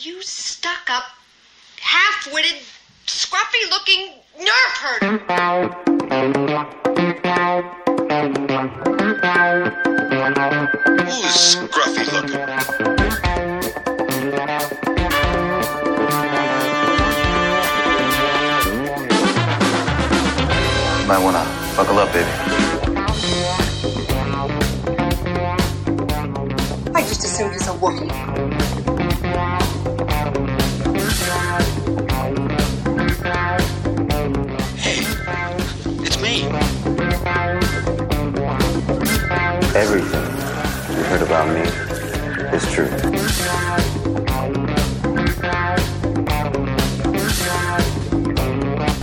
you stuck up, half witted, scruffy looking nerf herder. Who's scruffy looking? Might wanna buckle up, baby. I just assumed he's a Wookiee. Everything you heard about me is true.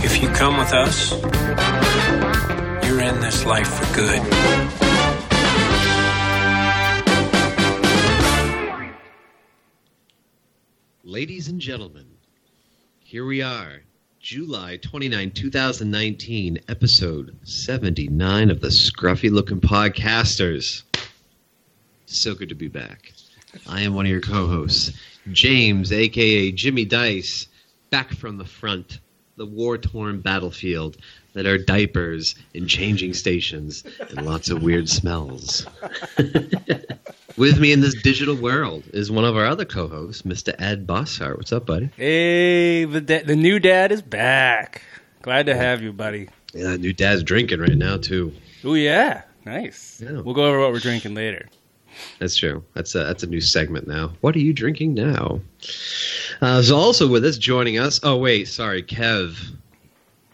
If you come with us, you're in this life for good. Ladies and gentlemen, here we are, July 29, 2019, episode 79 of the Scruffy Looking Podcasters. So good to be back. I am one of your co hosts, James, aka Jimmy Dice, back from the front, the war torn battlefield that are diapers and changing stations and lots of weird smells. With me in this digital world is one of our other co-hosts, Mr. Ed Bossart. What's up, buddy? Hey, the da- the new dad is back. Glad to have you, buddy. Yeah, that new dad's drinking right now too. Oh yeah, nice. Yeah. We'll go over what we're drinking later. That's true. That's a that's a new segment now. What are you drinking now? Uh, so also with us, joining us. Oh wait, sorry, Kev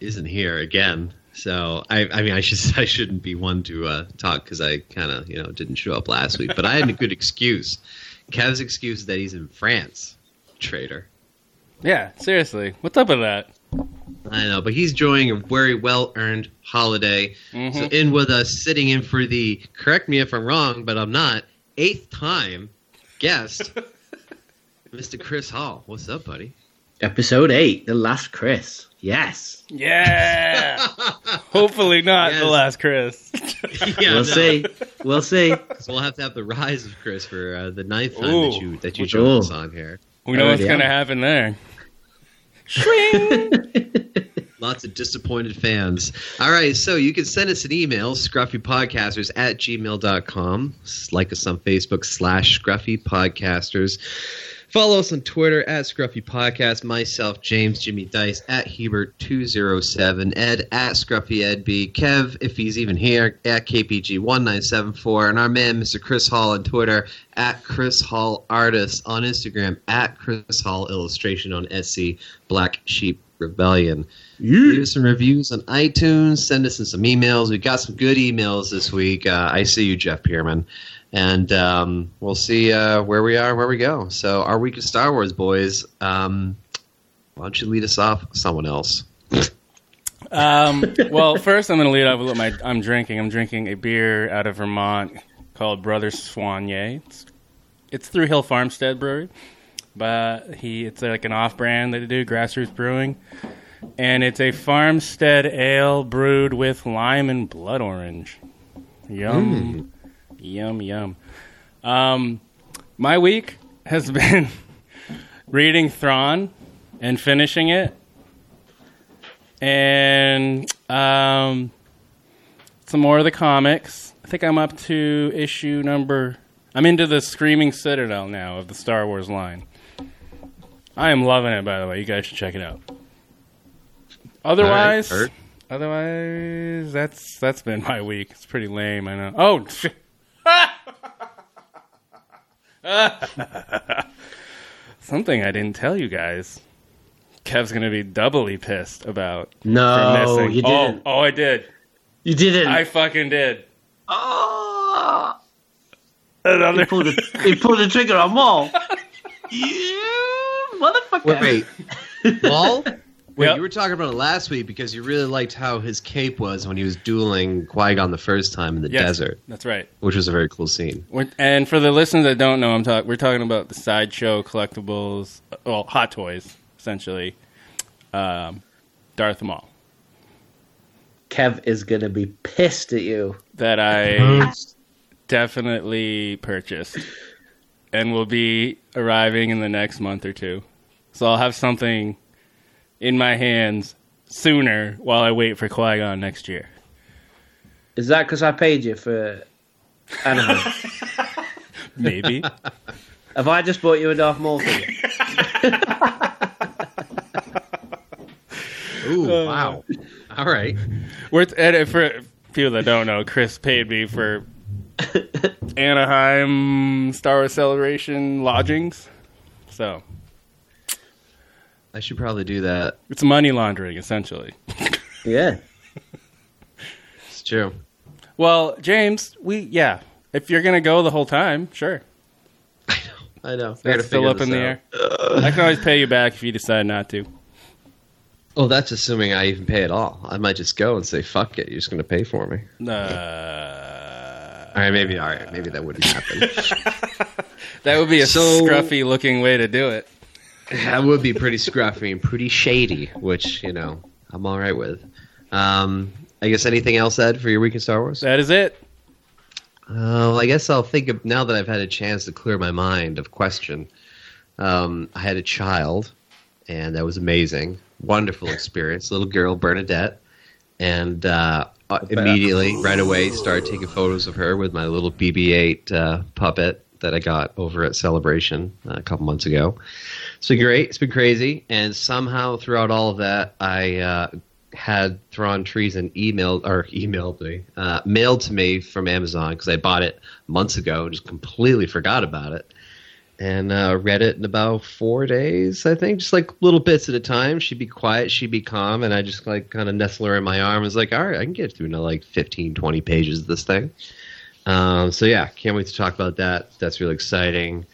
isn't here again. So I, I mean, I should I shouldn't be one to uh, talk because I kind of you know didn't show up last week, but I had a good excuse. Kev's excuse is that he's in France. Traitor. Yeah, seriously, what's up with that? I know, but he's enjoying a very well earned holiday. Mhm. So, in with us, sitting in for the, correct me if I'm wrong, but I'm not, eighth time guest, Mr. Chris Hall. What's up, buddy? Episode 8, The Last Chris. Yes. Yeah. Hopefully not the last Chris. yeah, we'll no. see. We'll see. So we'll have to have the rise of Chris for uh, the ninth time Ooh. that you that you Ooh. joined us on here. we know what's Already gonna happen there. Lots of disappointed fans. All right, so you can send us an email, scruffypodcasters at gmail.com. Like us on Facebook, slash Scruffy Podcasters. Follow us on Twitter at Scruffy Podcast. Myself, James Jimmy Dice at Hebert207. Ed at Scruffy Ed B. Kev, if he's even here, at KPG1974. And our man, Mr. Chris Hall on Twitter at Chris Hall Artist. On Instagram, at Chris Hall Illustration on Etsy, Black Sheep Rebellion. Leave us some reviews on iTunes. Send us in some emails. We got some good emails this week. Uh, I see you, Jeff Pierman. And um, we'll see uh, where we are, where we go. So, our week of Star Wars, boys. Um, why don't you lead us off? Someone else. Um, well, first I'm going to lead off with what my I'm drinking. I'm drinking a beer out of Vermont called Brother Soigné. It's, it's through Hill Farmstead Brewery, but he it's like an off-brand that they do, Grassroots Brewing, and it's a farmstead ale brewed with lime and blood orange. Yum, yum, yum. Um, my week has been reading Thrawn and finishing it and um, some more of the comics. I think I'm up to issue number. I'm into the Screaming Citadel now of the Star Wars line. I am loving it, by the way. You guys should check it out. Otherwise, right, otherwise, that's that's been my week. It's pretty lame, I know. Oh, shit. something I didn't tell you guys. Kev's gonna be doubly pissed about. for No, missing. you Oh, didn't. oh, I did. You didn't. I fucking did. Oh, Another. he, pulled the, he pulled the trigger on Maul. you motherfucker. Wait, wait. Paul? Wait, Yep. you were talking about it last week because you really liked how his cape was when he was dueling Qui Gon the first time in the Yes, desert, That's right. which was a very cool scene. We're, and for the listeners that don't know, I'm talk, we're talking about the sideshow collectibles, well, Hot Toys, essentially. Um, Darth Maul Kev is going to be pissed at you. that I definitely purchased. and will be arriving in the next month or two. So I'll have something in my hands sooner while I wait for Qui Gon next year. Is that because I paid you for Anaheim? Maybe. Have I just bought you a Darth Maul thing? Ooh, uh, wow. All right. We're t- and uh, for people that don't know, Chris paid me for Anaheim Star Wars Celebration lodgings. So I should probably do that. it's money laundering, essentially. Yeah. It's true. Well, James, we yeah. If you're gonna go the whole time, sure. I know. I gotta That's still up in the out. air. I can always pay you back if you decide not to. Oh, that's assuming I even pay at all. I might just go and say, "Fuck it, you're just going to pay for me." Uh, All right, maybe. All right, maybe that wouldn't happen. that would be a So- scruffy looking way to do it. That would be pretty scruffy and pretty shady, which you know I'm all right with. Um, I guess anything else, Ed, for your week in Star Wars? That is it. Uh, I guess I'll think of now that I've had a chance to clear my mind of question. Um, I had a child, and that was amazing, wonderful experience. Little girl Bernadette, and uh, immediately, right away, started taking photos of her with my little BB-8 uh, puppet that I got over at Celebration uh, a couple months ago. It's been great. It's been crazy, and somehow throughout all of that, I uh, had Thrawn Treason emailed or emailed me, uh, mailed to me from Amazon because I bought it months ago and just completely forgot about it, and uh, read it in about four days. I think just like little bits at a time. She'd be quiet, she'd be calm, and I just like kind of nestle her in my arm. I was like, all right, I can get through to like 15, 20 pages of this thing. Um, so yeah, can't wait to talk about that. That's really exciting.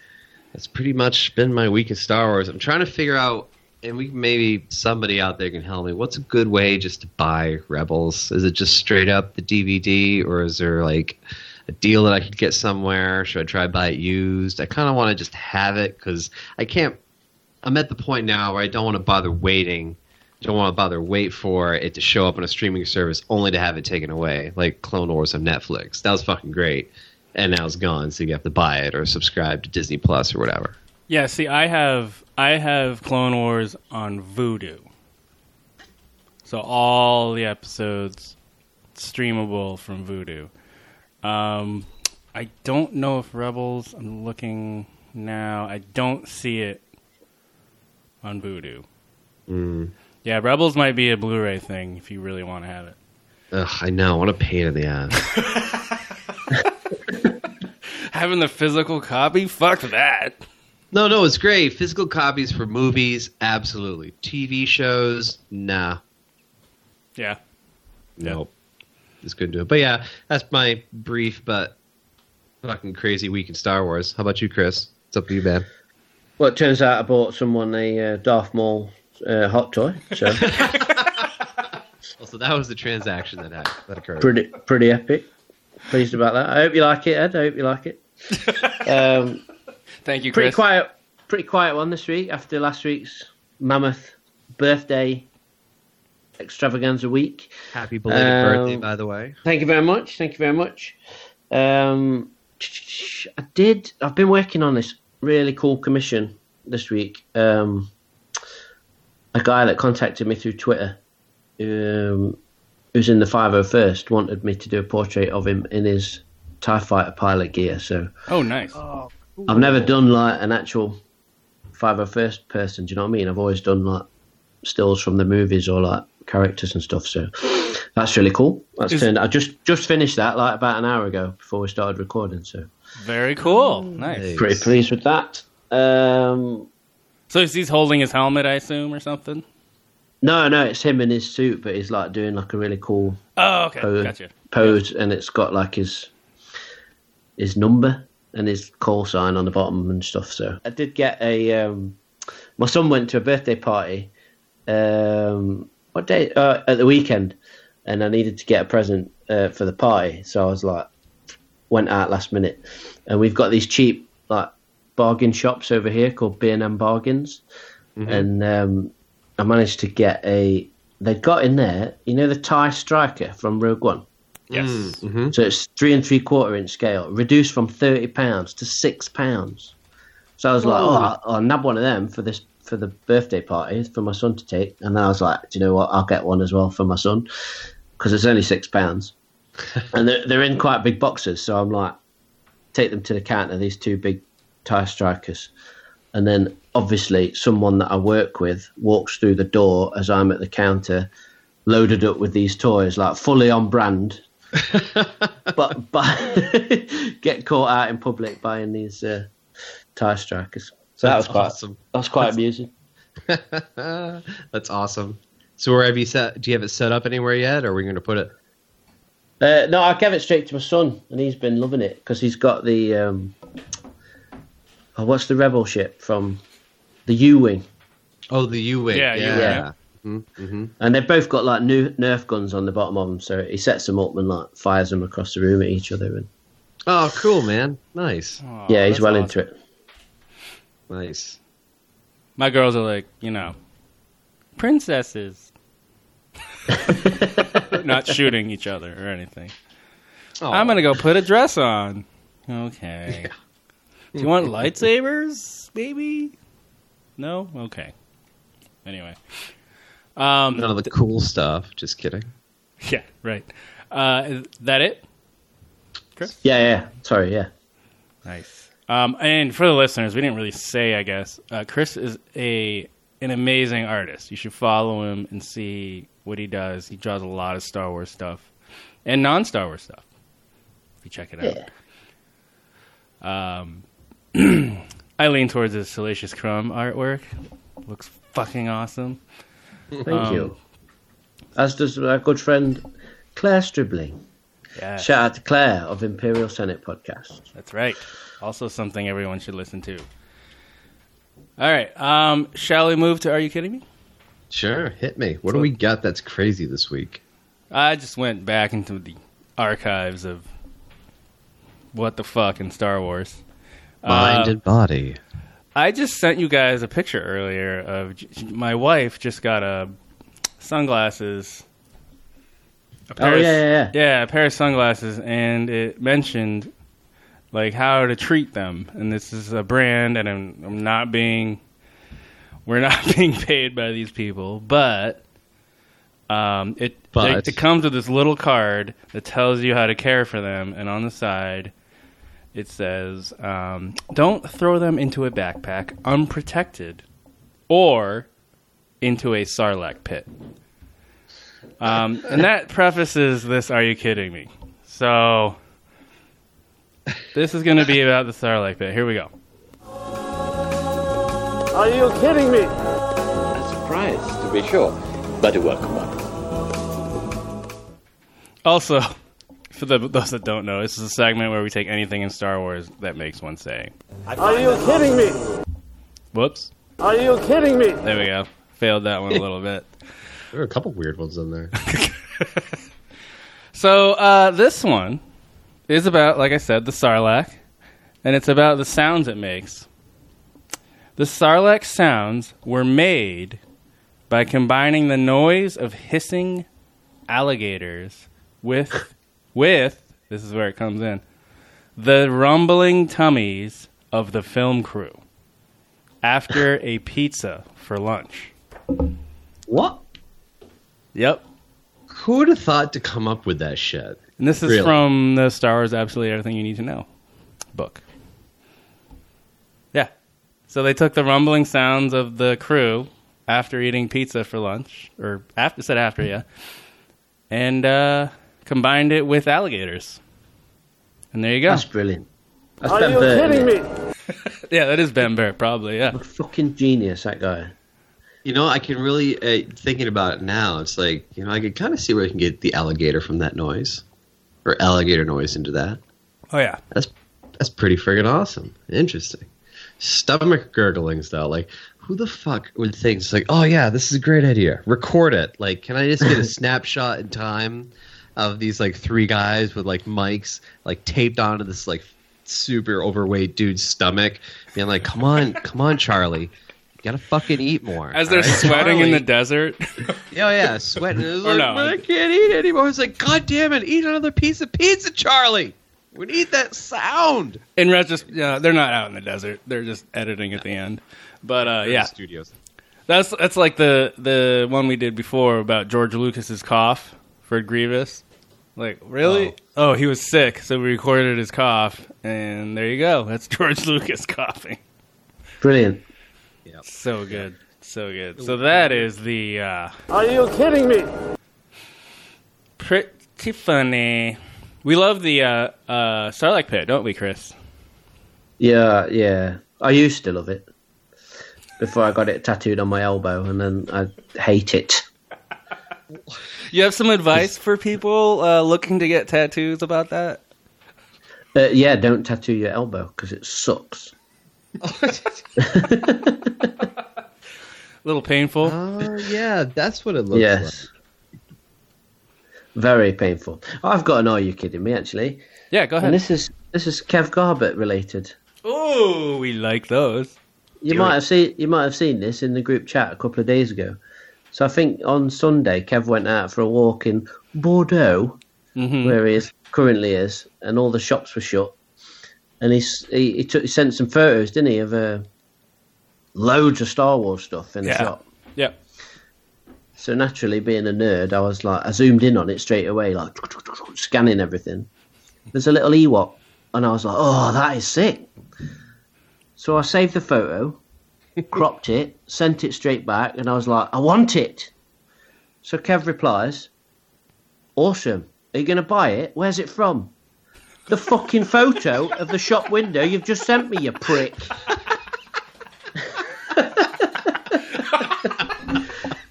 That's pretty much been my week of Star Wars. I'm trying to figure out, and we maybe somebody out there can help me. What's a good way just to buy Rebels? Is it just straight up the DVD, or is there like a deal that I could get somewhere? Should I try buy it used? I kind of want to just have it because I can't. I'm at the point now where I don't want to bother waiting. Don't want to bother wait for it to show up on a streaming service only to have it taken away, like Clone Wars on Netflix. That was fucking great, and now it's gone, so you have to buy it or subscribe to Disney Plus or whatever. Yeah, see, I have I have Clone Wars on Vudu, so all the episodes streamable from Vudu. Um, I don't know if Rebels. I'm looking now. I don't see it on Vudu. Mm. Yeah, Rebels might be a Blu-ray thing if you really want to have it. Ugh, I know. What a pain in the ass. Having the physical copy, fuck that. no, no, it's great. Physical copies for movies, absolutely. TV shows, nah, Yeah. nope. Just couldn't do it. But yeah, that's my brief but fucking crazy week in Star Wars. How about you, Chris? What's up with you, man? Well, it turns out I bought someone a uh, Darth Maul uh, hot toy, so Also, that was the transaction that happened, that occurred. pretty pretty epic. Pleased about that. I hope you like it, Ed. I hope you like it. Um, Thank you, pretty quiet, pretty quiet one this week after last week's mammoth birthday extravaganza week. Happy belated Um, birthday, by the way. Thank you very much. Thank you very much. Um, I did. I've been working on this really cool commission this week. Um, a guy that contacted me through Twitter, um, who's in the 501st, wanted me to do a portrait of him in his Tie Fighter pilot gear. So Oh, nice. I've never done like an actual 501st person. Do you know what I mean? I've always done like stills from the movies or like characters and stuff. So that's really cool. That's Is- turned. I just just finished that like about an hour ago before we started recording. So Very cool. Nice. Pretty pleased with that. Um, So he's holding his helmet, I assume, or something? no, no, it's him in his suit, but he's like doing like a really cool Oh, okay. Oh, Gotcha. pose, and it's got like his his number and his call sign on the bottom and stuff. So I did get a. Um, my son went to a birthday party. Um, what day? Uh, at the weekend, and I needed to get a present uh, for the party. So I was like, went out last minute, and we've got these cheap like bargain shops over here called B and M Bargains, and um, I managed to get a. They'd got in there, you know, the TIE Striker from Rogue One. Yes. hmm So it's three and three quarter inch scale, reduced from thirty pounds to six pounds. So I was like, oh, I'll, I'll nab one of them for this for the birthday party for my son to take. And then I was like, do you know what? I'll get one as well for my son because it's only six pounds, and they're, they're in quite big boxes. So I'm like, take them to the counter. These two big TIE strikers, and then obviously someone that I work with walks through the door as I'm at the counter, loaded up with these toys, like fully on brand. but but get caught out in public buying these uh, TIE strikers. So that was quite awesome. that was quite amusing. That's awesome. So where have you set? Do you have it set up anywhere yet, or are we going to put it? Uh, no, I gave it straight to my son, and he's been loving it because he's got the um, oh, what's the rebel ship from the U wing, Oh, the U wing. Yeah, Yeah, U-wing. Mm-hmm. and they've both got like new Nerf guns on the bottom of them. So he sets them up and like fires them across the room at each other. And Oh, cool, man. Nice, Aw, yeah, he's well awesome. into it. nice. My girls are like, you know, princesses. Not shooting each other or anything. Oh, I'm gonna go put a dress on. Okay. Do you want lightsabers, baby? No. Okay. Anyway. Um. none of the cool stuff. Just kidding. Yeah. Right. Uh. Is that it? Chris. Yeah, yeah. Sorry, yeah. Nice. Um. And for the listeners, we didn't really say. I guess uh, Chris is a an amazing artist. You should follow him and see what he does. He draws a lot of Star Wars stuff and non Star Wars stuff. If you check it out. Yeah. Um, I lean towards his Salacious Crumb artwork. Looks fucking awesome. Thank Um, you. As does our good friend Claire Stribling. Yeah, Shout out to Claire of Imperial Senate podcast. that's right. Also, something everyone should listen to. All right. Um, shall we move to Are You Kidding Me? Sure, hit me. What do we got that's crazy this week? I just went back into the archives of what the fuck in Star Wars. Mind Uh, and body. I just sent you guys a picture earlier of j- my wife just got a sunglasses. A Oh, pair of- yeah, yeah, yeah. yeah, a pair of sunglasses, and it mentioned like how to treat them. And this is a brand, and I'm, I'm not being, we're not being paid by these people, but um, it But- it comes with this little card that tells you how to care for them, and on the side it says, um, "Don't throw them into a backpack unprotected, or into a sarlacc pit." Um, and that prefaces this. Are you kidding me? So this is going to be about the sarlacc pit. Here we go. Are you kidding me? A surprise, to be sure, but a welcome one. Also, for the, those that don't know, this is a segment where we take anything in Star Wars that makes one say, Are you kidding me? "Whoops." Are you kidding me? There we go. Failed that one a little bit. There are a couple weird ones in there. So uh, this one is about, like I said, the Sarlacc, and it's about the sounds it makes. The Sarlacc sounds were made by combining the noise of hissing alligators with with this is where it comes in the rumbling tummies of the film crew after a pizza for lunch. what? Yep. Who would have thought to come up with that shit? And this is Really? from the Star Wars Absolutely Everything You Need to Know book. Yeah. So they took the rumbling sounds of the crew after eating pizza for lunch, or after said after, yeah, and uh, combined it with alligators. And there you go. That's brilliant. That's Are Ben you Burton, kidding me? Yeah, that is Ben Burtt, probably. Yeah. What a fucking genius, that guy. You know, I can really uh, thinking about it now. It's like you know, I could kind of see where I can get the alligator from that noise, or alligator noise into that. Oh yeah. That's that's pretty friggin' awesome. Interesting. Stomach gurglings though, like who the fuck would think it's like, oh yeah, this is a great idea. Record it. Like, can I just get a snapshot in time of these like three guys with like mics like taped onto this like super overweight dude's stomach, being like, come on, come on, Charlie. You gotta fucking eat more. As they're all right? sweating in the desert. Oh yeah, sweating. It's Or like, no. I can't eat anymore. It's like, God damn it, eat another piece of pizza, Charlie. We need that sound. In retrospect, yeah, they're not out in the desert. They're just editing at the end. But uh, yeah, Studios. that's that's like the the one we did before about George Lucas's cough for Grievous. Like, really? Oh. he was sick, so we recorded his cough, and there you go. That's George Lucas coughing. Brilliant. So good, so good. So that is the uh, Are you kidding me? pretty funny. We love the uh, uh, Sarlacc Pit, don't we, Chris? Yeah, yeah. I used to love it before I got it tattooed on my elbow, and then I hate it. You have some advice for people uh, looking to get tattoos about that? Uh, yeah, don't tattoo your elbow because it sucks. A little painful. Oh yeah, that's what it looks like. yes. Very painful. I've got an Are You Kidding Me, actually. yeah, go ahead. And this is this is Kev Garbett related. Oh, we like those. You Do might it. have seen you might have seen this in the group chat a couple of days ago. So I think on Sunday Kev went out for a walk in Bordeaux, hmm where he is, currently is, and all the shops were shut. And he's, he he, took, he sent some photos, didn't he, of uh, loads of Star Wars stuff in the Yeah. shop. Yeah. So naturally, being a nerd, I was like, I zoomed in on it straight away, like scanning everything. There's a little Ewok, and I was like, oh, that is sick. So I saved the photo, cropped it, sent it straight back, and I was like, I want it. So Kev replies, awesome. Are you going to buy it? Where's it from? The fucking photo of the shop window you've just sent me, you prick.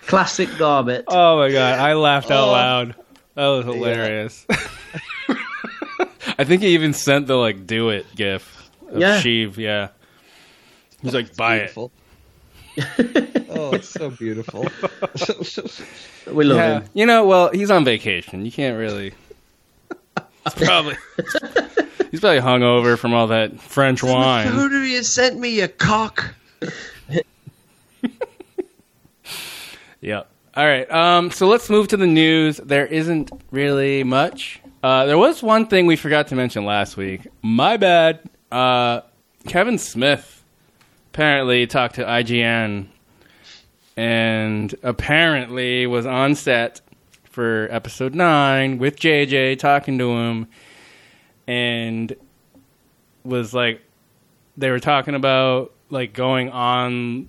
Classic Garbett. Oh my god, I laughed out oh. loud. That was hilarious. I think he even sent the like "do it" gif of Yeah. Sheev. Yeah, he's like, "Buy it." Oh, it's so beautiful. We love Yeah, him. you know, well, he's on vacation. You can't really. He's probably he's probably hungover from all that French wine. Photo you sent me, a cock. Yep. All right. Um, so let's move to the news. There isn't really much. Uh, there was one thing we forgot to mention last week. My bad. Uh, Kevin Smith apparently talked to IGN and apparently was on set for episode 9 with JJ talking to him and was like they were talking about like going on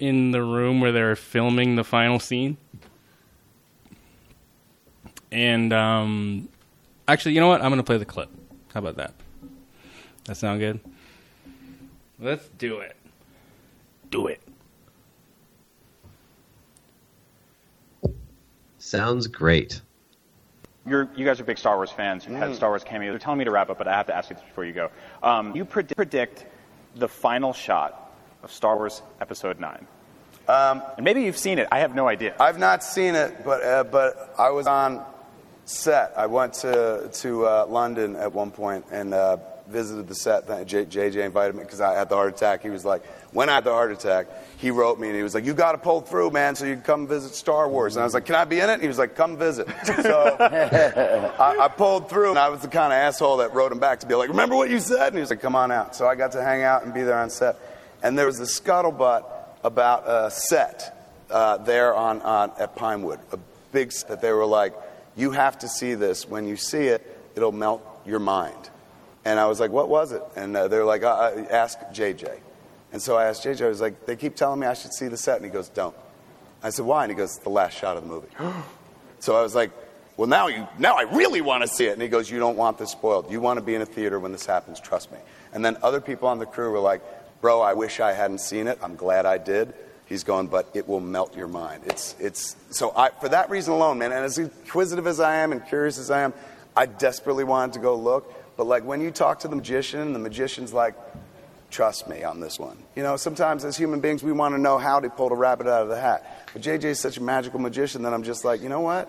in the room where they were filming the final scene. And um, actually, you know what? I'm going to play the clip. How about that? That sound good? Let's do it. Do it. Sounds great. You're, you guys are big Star Wars fans. You've had Star Wars cameos. They're telling me to wrap up, but I have to ask you this before you go. Um, you predict, predict the final shot of Star Wars Episode 9. Um, And maybe you've seen it. I have no idea. I've not seen it, but uh, but I was on set. I went to to uh, London at one point and uh, visited the set. Th- J- JJ invited me because I had the heart attack. He was like, when I had the heart attack, he wrote me and he was like, "You got to pull through, man, so you can come visit Star Wars." And I was like, "Can I be in it?" And he was like, "Come visit." So I, I pulled through, and I was the kind of asshole that wrote him back to be like, "Remember what you said?" And he was like, "Come on out." So I got to hang out and be there on set. And there was a scuttlebutt about a set uh, there on, on at Pinewood, a big set that they were like, "You have to see this. When you see it, it'll melt your mind." And I was like, "What was it?" And uh, they're like, uh, "Ask JJ." And so I asked JJ. I was like, "They keep telling me I should see the set," and he goes, "Don't." I said, "Why?" And he goes, "It's the last shot of the movie." so I was like, "Well, now you now I really want to see it." And he goes, "You don't want this spoiled. You want to be in a theater when this happens. Trust me." And then other people on the crew were like, "Bro, I wish I hadn't seen it. I'm glad I did." He's going, but it will melt your mind. It's it's so I for that reason alone, man. And as inquisitive as I am and curious as I am, I desperately wanted to go look. But like when you talk to the magician, the magician's like, trust me on this one. You know, sometimes as human beings, we want to know how to pull a rabbit out of the hat. But JJ is such a magical magician that I'm just like, you know what?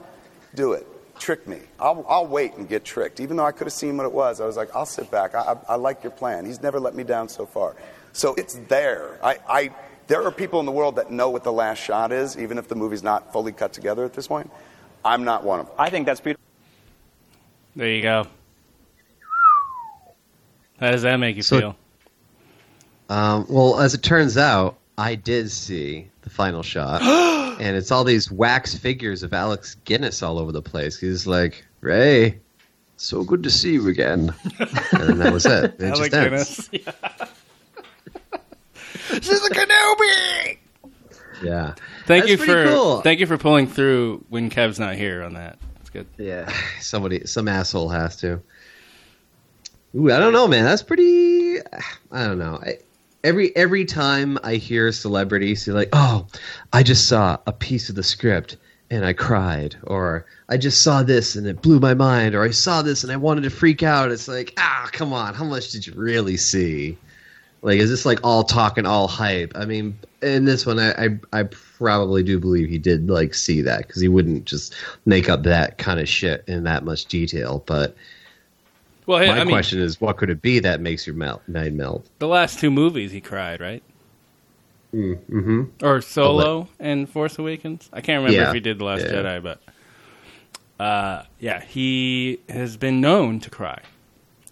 Do it. Trick me. I'll, I'll wait and get tricked. Even though I could have seen what it was, I was like, I'll sit back. I, I, I like your plan. He's never let me down so far. So it's there. I, I, there are people in the world that know what the last shot is, even if the movie's not fully cut together at this point. I'm not one of them. I think that's beautiful. There you go. How does that make you So- feel? Um, well, as it turns out, I did see the final shot, and it's all these wax figures of Alex Guinness all over the place. He's like, Rey, so good to see you again. and then that was it. It Alec just ends. Guinness. She's a Kenobi. Yeah. Thank That's you pretty for cool. thank you for pulling through when Kev's not here on that. That's good. Yeah. Somebody, some asshole has to. Ooh, I don't know, man. That's pretty. I don't know. I, every every time I hear a celebrity say like, "Oh, I just saw a piece of the script and I cried," or "I just saw this and it blew my mind," or "I saw this and I wanted to freak out," it's like, ah, come on, how much did you really see? Like, is this like all talk and all hype? I mean, in this one, I I, I probably do believe he did like see that because he wouldn't just make up that kind of shit in that much detail. But Well, my I mean, question is, what could it be that makes your melt, mind melt? the last two movies he cried, right? Mm-hmm. Or Solo and Force Awakens. I can't remember Yeah. if he did the Last Yeah. Jedi, but uh, yeah, he has been known to cry.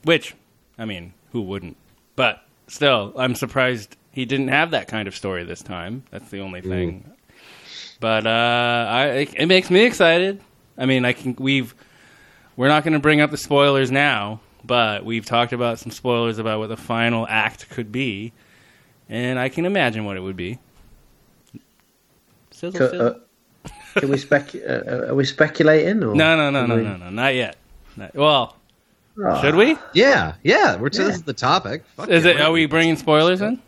Which, I mean, who wouldn't? But still, I'm surprised he didn't have that kind of story this time. That's the only thing. But uh, I, it, it makes me excited. I mean, I can. We've we're not going to bring up the spoilers now, but we've talked about some spoilers about what the final act could be, and I can imagine what it would be. Sizzle, sizzle. uh, can we spec? Uh, are we speculating? Or no, no, no, no, we- no, no, not yet. Not- well, Ah. should we? Yeah, yeah. We're this is the topic. Fuck Is yeah, it? we're- Are we bringing spoilers in?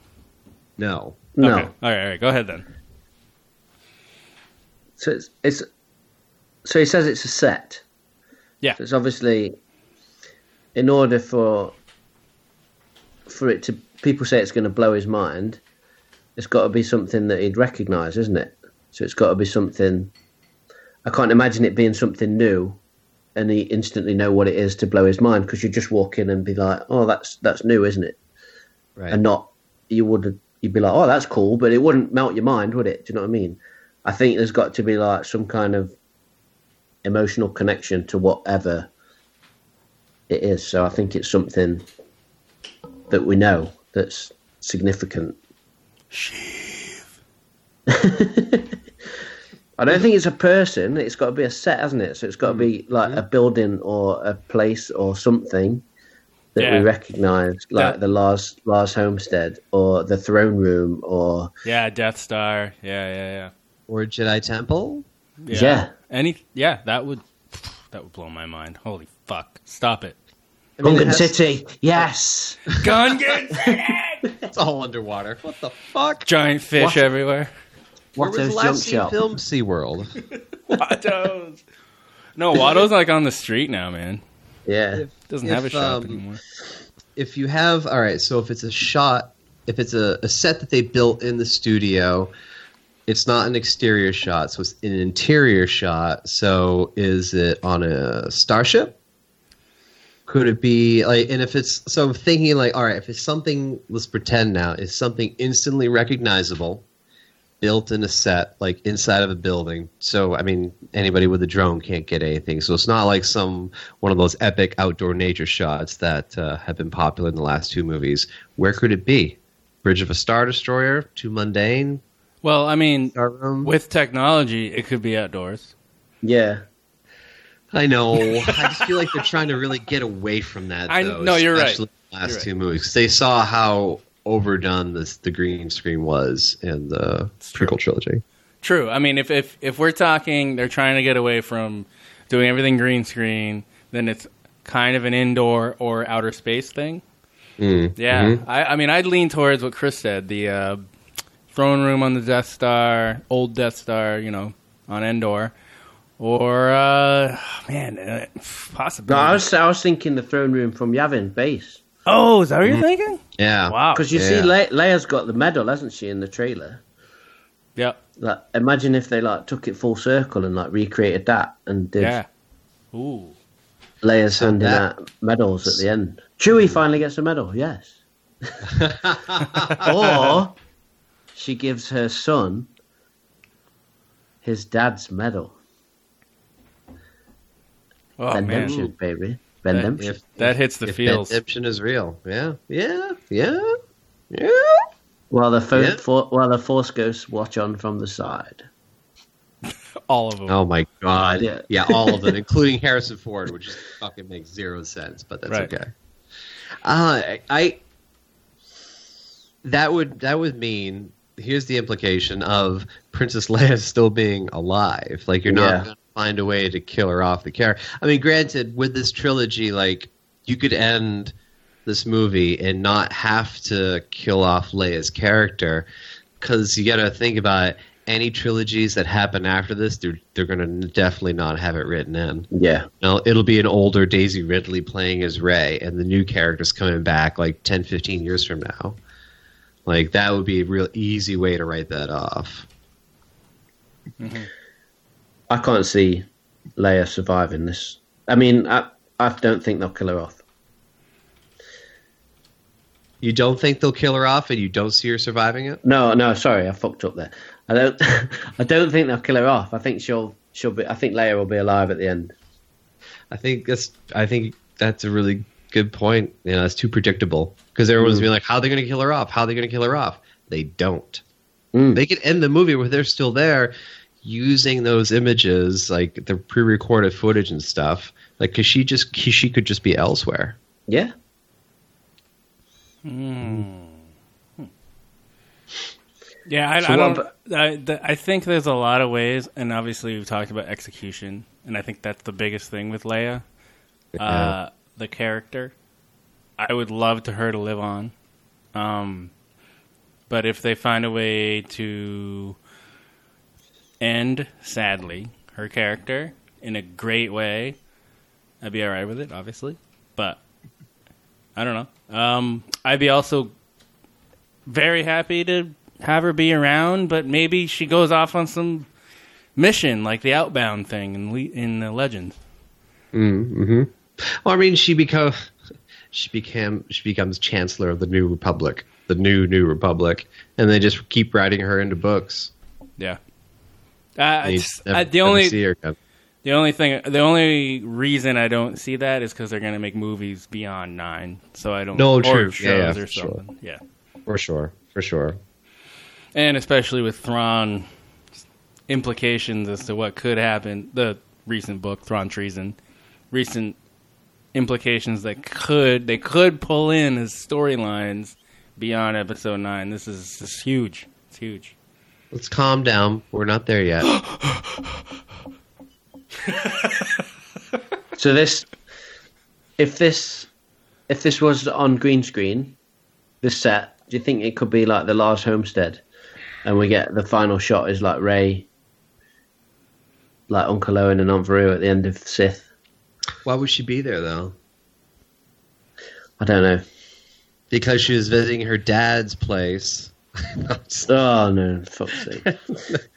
No. No. Okay. All right, all right. Go ahead then. So it's, it's so he says it's a set. Yeah. So it's obviously in order for for it to people say it's going to blow his mind. It's got to be something that he'd recognise, isn't it? So it's got to be something. I can't imagine it being something new, and he instantly know what it is to blow his mind because you just walk in and be like, "Oh, that's that's new, isn't it?" Right. And not you would you'd be like, "Oh, that's cool," but it wouldn't melt your mind, would it? Do you know what I mean? I think there's got to be like some kind of emotional connection to whatever it is. So I think it's something that we know that's significant. I don't think it's a person. It's got to be a set, hasn't it? So it's got to be mm-hmm. like a building or a place or something that Yeah. we recognise, like That- the Lars Lars Homestead or the throne room or Yeah, Death Star. Yeah, yeah, yeah. Or Jedi Temple? yeah. Yeah. Any? Yeah, that would that would blow my mind. Holy fuck! Stop it. I mean, Gungan has- City. Yes. Gungan City. It's all underwater. What the fuck? Giant fish What? everywhere. Where was the Junk last scene Shop. film SeaWorld? Watto's. No, Watto's like on the street now, man. Yeah. Doesn't If, have a shop um, anymore. if you have all right so if it's a shot if it's a, a set that they built in the studio it's not an exterior shot so it's an interior shot so is it on a starship could it be like and if it's so i'm thinking like all right if it's something let's pretend now is something instantly recognizable built in a set like inside of a building. So i mean anybody with a drone can't get anything. So it's not like some one of those epic outdoor nature shots that uh, have been popular in the last two movies. Where could it be? Bridge of a star destroyer? Too mundane? Well, I mean, with technology, it could be outdoors. Yeah. I know i just feel like they're trying to really get away from that I- though, no, you're right. the last You're right. two movies 'cause they saw how overdone this the green screen was in the prequel trilogy True. I mean, if if if we're talking, they're trying to get away from doing everything green screen. Then it's kind of an indoor or outer space thing. Mm. Yeah. Mhm. I, I mean, I'd lean towards what Chris said: the uh, throne room on the Death Star, old Death Star, you know, on Endor, or uh, man, uh, possibly. No, I was I was thinking the throne room from Yavin base oh, is that what you're thinking? yeah Wow. because you Yeah. see Le- Leia's got the medal, hasn't she, in the trailer? Yep. Like, imagine if they like took it full circle and like recreated that and did Yeah. Ooh. Leia's handing that- out medals at the end. Chewie finally gets a medal, yes. or she gives her son his dad's medal. Oh Benediction, man. baby. Vendemption. If, That hits the if feels. Redemption is real. Yeah, yeah, yeah, yeah. While the fo- Yeah. for- while the Force Ghosts watch on from the side. All of them. Oh my god. Yeah. Yeah, all of them, including Harrison Ford, which just fucking makes zero sense, but that's Right. okay. Uh, I, I that would that would mean here's the implication of Princess Leia still being alive. Like you're not Yeah. going to find a way to kill her off the character. I mean, granted, with this trilogy, like you could end this movie and not have to kill off Leia's character because you got to think about it. Any trilogies that happen after this, they're they're going to definitely not have it written in. Yeah. No, it'll be an older Daisy Ridley playing as Rey, and the new character's coming back like 10, 15 years from now. Like that would be a real easy way to write that off. Mm-hmm. I can't see Leia surviving this. I mean, I, I don't think they'll kill her off. You don't think they'll kill her off, and you don't see her surviving it? No, no, sorry, I fucked up there. I don't, I don't think they'll kill her off. I think she'll, she'll be. I think Leia will be alive at the end. I think that's. I think that's a really good point. You know, it's too predictable because everyone's Mm. being like, "How are they going to kill her off? How are they going to kill her off?" They don't. Mm. They could end the movie where they're still there, using those images, like the pre-recorded footage and stuff. Like, cause she just she could just be elsewhere. Yeah. Yeah, I, So I don't. I, th- I think there's a lot of ways, and obviously we've talked about execution, and I think that's the biggest thing with Leia, uh, the character. I would love to her to live on, um, but if they find a way to end sadly her character in a great way, I'd be all right with it, obviously. But I don't know. Um, I'd be also very happy to have her be around, but maybe she goes off on some mission like the Outbound thing in Le- in the Legends. Mm-hmm. Well, I mean, she become she became she becomes chancellor of the New Republic, the new New Republic, and they just keep writing her into books. Yeah. Uh, And you it's- never- uh, the only the only thing the only reason I don't see that is because they're going to make movies beyond nine, so I don't. No, true. shows Yeah, yeah, sure. Yeah, for sure, for sure. and especially with Thrawn implications as to what could happen. The recent book, Thrawn Treason, recent implications that could they could pull in as storylines beyond Episode Nine. This is, this is huge. It's huge. Let's calm down. We're not there yet. So this, if this, if this was on green screen, this set, do you think it could be like the Lars Homestead, and we get the final shot is like Rey, like Uncle Owen and Aunt Beru at the end of Sith? Why would she be there though? I don't know. Because she was visiting her dad's place. Oh no, fuck's sake!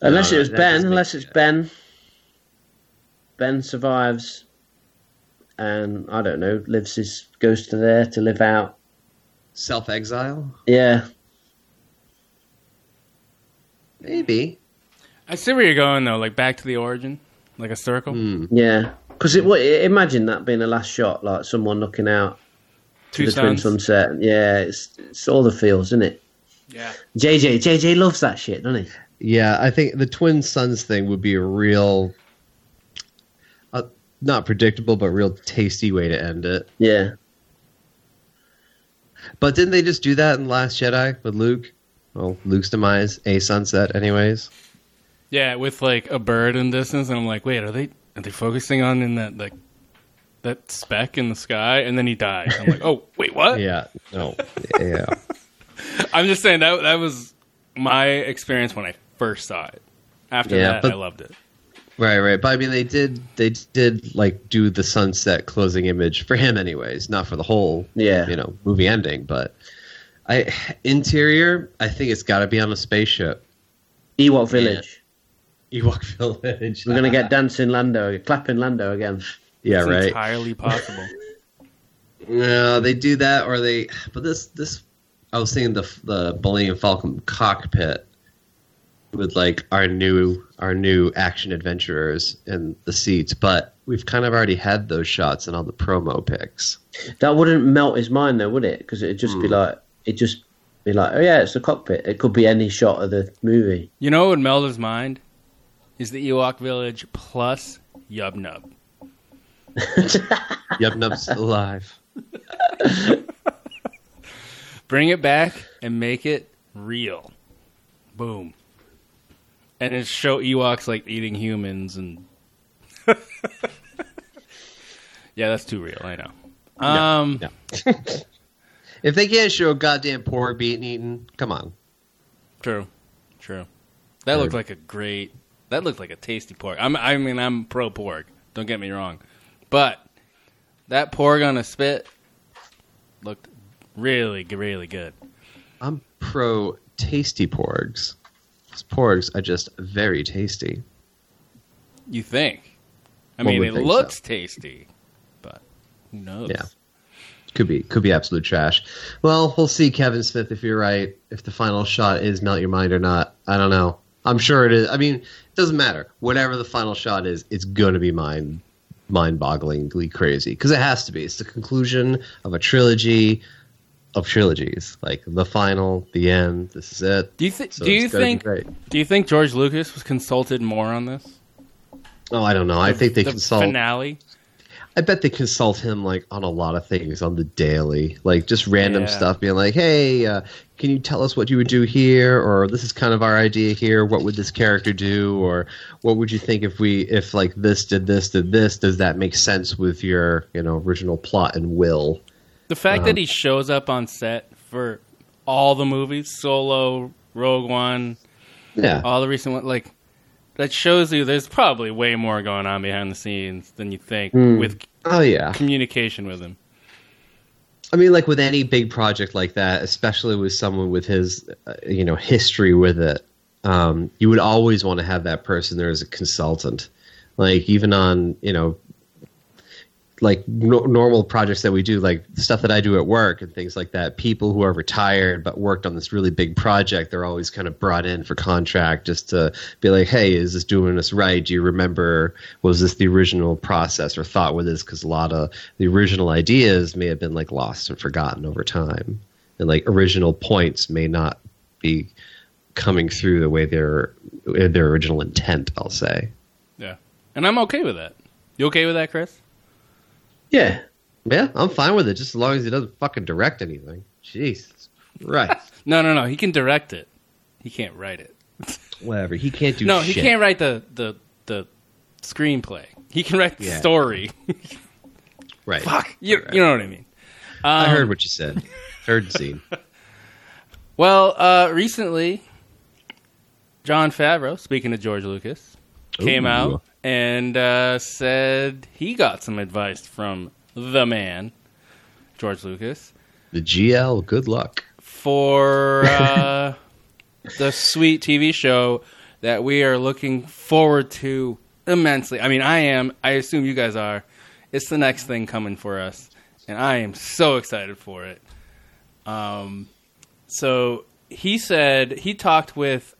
unless No, it was that Ben, unless it's Ben. Ben survives, and I don't know, lives his goes to there to live out. Self exile? Yeah, Maybe. I see where you're going though, like back to the origin, like a circle. Hmm. yeah. Because it, imagine that being the last shot, like someone looking out Two to the twin sunset. Yeah, it's it's all the feels, isn't it? Yeah. JJ JJ loves that shit, doesn't he? Yeah, I think the twin suns thing would be a real, uh, not predictable, but real tasty way to end it. Yeah. But didn't they just do that in Last Jedi with Luke? Well, Luke's demise, a sunset, anyways. Yeah, with like a bird in distance, and I'm like, wait, are they are they focusing on in that like that speck in the sky? And then he dies. I'm like, oh, wait, what? Yeah, no, yeah. I'm just saying that that was my experience when I first saw it. After Yeah, that, but- I loved it. Right, right. But I mean, they did, they did like do the sunset closing image for him, anyways, not for the whole, Yeah. you know, movie ending. But I interior, I think it's got to be on a spaceship. Ewok Village. Ewok Village. We're gonna get dancing Lando, clapping Lando again. yeah, It's right. entirely possible. No, they do that, or they. But this, this, I was thinking the the Millennium Falcon cockpit with like our new our new action adventurers in the seats, but we've kind of already had those shots in all the promo pics. That wouldn't melt his mind though, would it? Because it'd just be Hmm. like it just be like, oh yeah, it's the cockpit. It could be any shot of the movie. You know what would melt his mind? Is the Ewok village plus Yub Nub. Yub Nub's alive. Bring it back and make it real. Boom. And it show Ewoks like eating humans and Yeah, that's too real, I know. Um If they can't show a goddamn pork being eaten, come on. True. True. That looked like a great that looked like a tasty pork. I'm I mean I'm pro pork. Don't get me wrong. But that pork on a spit looked really really good. I'm pro tasty porgs. Those porgs are just very tasty. You think? I One mean, it looks so. tasty, but who knows? Yeah. Could be could be absolute trash. Well, we'll see, Kevin Smith, if you're right. If the final shot is melt your mind or not, I don't know. I'm sure it is. I mean, it doesn't matter. Whatever the final shot is, it's going to be mind mind-bogglingly crazy because it has to be. It's the conclusion of a trilogy of trilogies. Like the final, the end. This is it. Do you think? So do you it's gotta be think? Do you think George Lucas was consulted more on this? Oh, I don't know. I think they the consult. finale. I bet they consult him like on a lot of things on the daily, like just random Yeah. stuff, being like, "Hey, uh, can you tell us what you would do here?" Or "This is kind of our idea here. What would this character do?" Or "What would you think if we if like this did this did this? Does that make sense with your you know original plot and will?" The fact Uh-huh. that he shows up on set for all the movies, Solo, Rogue One, Yeah. all the recent ones, like that shows you there's probably way more going on behind the scenes than you think Mm. with Oh yeah. communication with him. I mean, like with any big project like that, especially with someone with his, uh, you know, history with it, um, you would always want to have that person there as a consultant. Like even on, you know, like no- normal projects that we do, like stuff that I do at work and things like that. People who are retired but worked on this really big project, they're always kind of brought in for contract just to be like, "Hey, is this doing us right? Do you remember? Was this the original process or thought with this?" Because a lot of the original ideas may have been like lost and forgotten over time, and like original points may not be coming through the way their their original intent. I'll say. Yeah, and I'm okay with that. You okay with that, Chris? Yeah. Yeah, I'm fine with it, just as long as he doesn't fucking direct anything. Jesus Christ. No, no, no. He can direct it. He can't write it. Whatever. He can't do no, shit. he can't write the the the screenplay. He can write the Yeah. story. Right. Fuck. You, you know what I mean. I Um, heard what you said. Heard and seen. Well, uh, recently, Jon Favreau, speaking of George Lucas, came Ooh. out and uh, said he got some advice from the man, George Lucas, The GL, good luck. for uh, the sweet TV show that we are looking forward to immensely. I mean, I am. I assume you guys are. It's the next thing coming for us, and I am so excited for it. Um, so he said he talked with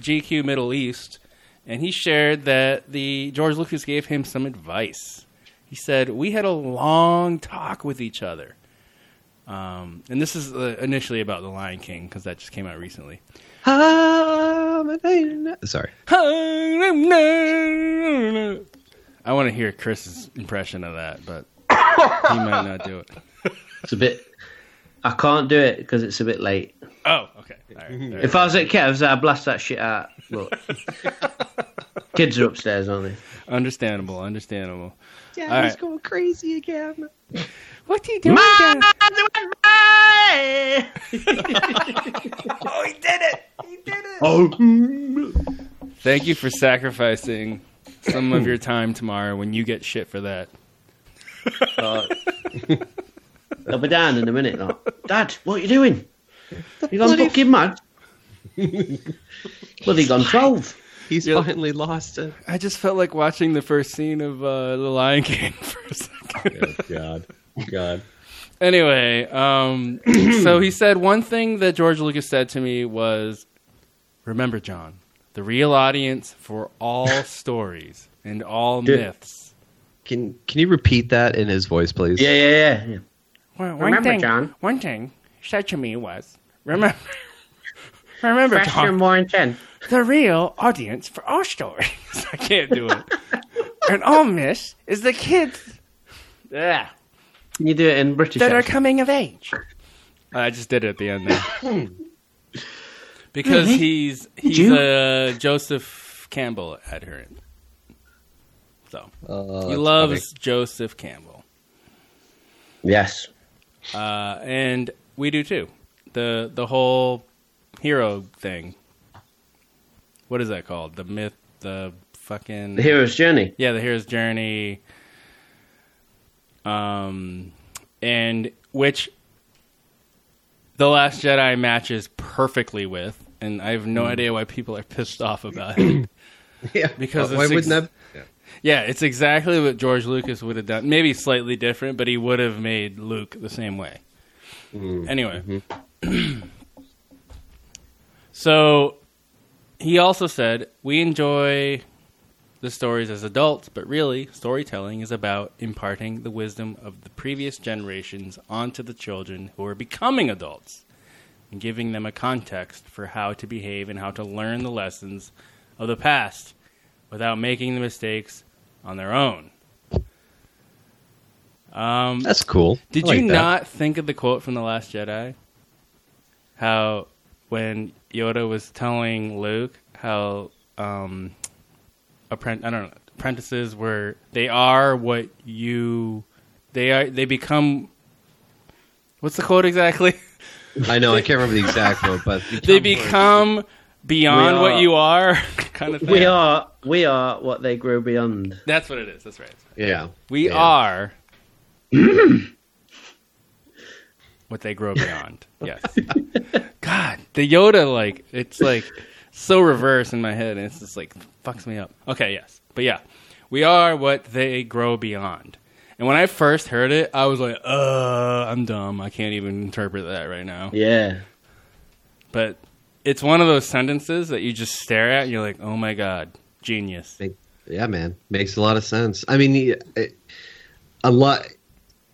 GQ Middle East, and he shared that the George Lucas gave him some advice. He said we had a long talk with each other. Um, and this is uh, initially about The Lion King because that just came out recently. Sorry. I want to hear Chris's impression of that, but he might not do it. It's a bit. I can't do it because it's a bit late. Oh, okay. All right, all right. If I was at Kev's, I'd blast that shit out. Look, kids are upstairs, aren't they? Understandable, understandable. Yeah, All right. going crazy again. What are you doing? Dad? Oh, he did it! He did it! Oh, Thank you for sacrificing some of your time tomorrow when you get shit for that. Uh, they'll be down in a minute. Like, Dad, what are you doing? You gone bloody- fucking mad? Bloody gone twelve. He's Yeah. finally lost it. I just felt like watching the first scene of uh, The Lion King for a second. God. God. Anyway, um, so he said one thing that George Lucas said to me was, "Remember, John, the real audience for all stories and all Did- myths. Can Can you repeat that in his voice, please? Yeah, yeah, yeah. yeah. Well, one Remember, thing, John? One thing said to me was, remember, remember, Faster, John, more intense. the real audience for our stories. I can't do it. and all myths is the kids. Yeah. Can you do it in British? that are coming of age. I just did it at the end there. because Really? he's he's you? a Joseph Campbell adherent. So Oh, he that's loves Joseph Campbell. Yes. Uh, and we do too. The the whole hero thing. What is that called? The myth the fucking The hero's journey. Yeah, the hero's journey. Um, and which the Last Jedi matches perfectly with, and I have no Hmm. idea why people are pissed off about it. Yeah, because why it's wouldn't ex- that? Yeah, it's exactly what George Lucas would have done. Maybe slightly different, but he would have made Luke the same way. Mm, Anyway, mm-hmm. so he also said, We enjoy the stories as adults, but really, storytelling is about imparting the wisdom of the previous generations onto the children who are becoming adults and giving them a context for how to behave and how to learn the lessons of the past without making the mistakes on their own. Um, That's cool. Did like you that. not think of the quote from The Last Jedi? How when Yoda was telling Luke how um, appren- I don't know apprentices were they are what you they are they become. What's the quote exactly? I know I can't remember the exact quote, but they become beyond We what you are, kind of thing. We are we are what they grow beyond. That's what it is. That's right. yeah, We Yeah. are what they grow beyond. Yes. God, the Yoda like it's like so reverse in my head, and it's just like fucks me up. Okay, yes, but yeah, we are what they grow beyond. And when I first heard it, I was like, "Uh, I'm dumb. I can't even interpret that right now." Yeah. But it's one of those sentences that you just stare at, and you're like, "Oh my god, genius." Yeah, man, makes a lot of sense. I mean, it- a lot.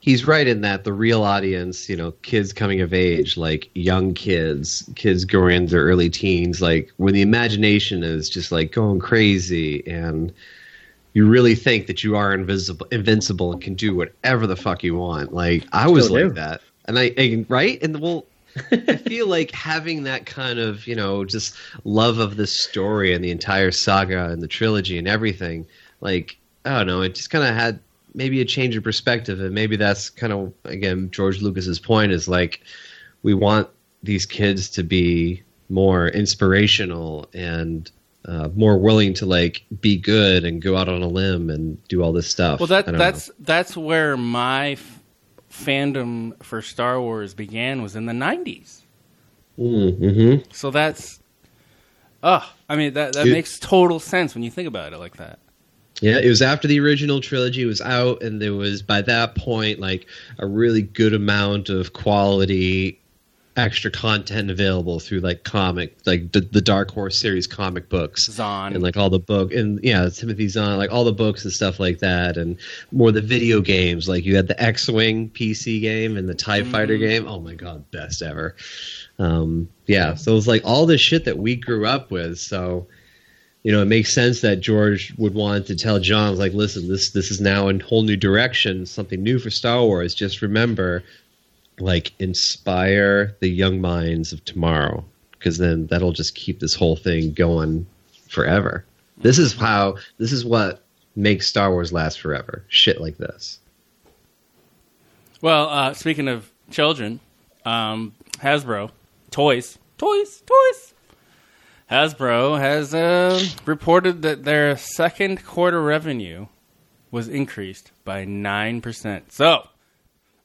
He's right in that the real audience, you know, kids coming of age, like young kids, kids going into their early teens, like when the imagination is just like going crazy, and you really think that you are invisible, invincible, and can do whatever the fuck you want. Like I was Still like do. that, and I and, right, and well, I feel like having that kind of, you know, just love of the story and the entire saga and the trilogy and everything, like, I don't know, it just kind of had maybe a change of perspective. And maybe that's kind of, again, George Lucas's point is like, we want these kids to be more inspirational and uh, more willing to like be good and go out on a limb and do all this stuff. Well, that I don't that's that's where my f- fandom for Star Wars began was in the '90s. Mm-hmm. So that's, oh, I mean that that makes total sense when you think about it like that. Yeah, it was after the original trilogy was out, and there was by that point like a really good amount of quality extra content available through like comic, like the, the Dark Horse series comic books, Zahn. and like all the book, and yeah, Timothy Zahn, like all the books and stuff like that, and more the video games. Like you had the X-wing PC game and the TIE Fighter game. Oh my god, best ever. Um, yeah, so it was like all the shit that we grew up with. So you know, it makes sense that George would want to tell John, like, listen, this this is now a whole new direction, something new for Star Wars. Just remember, like, inspire the young minds of tomorrow, because then that'll just keep this whole thing going forever. This is how, this is what makes Star Wars last forever. Shit like this. Well, uh, speaking of children, um, Hasbro toys, toys, toys. Hasbro has uh, reported that their second quarter revenue was increased by nine percent. So,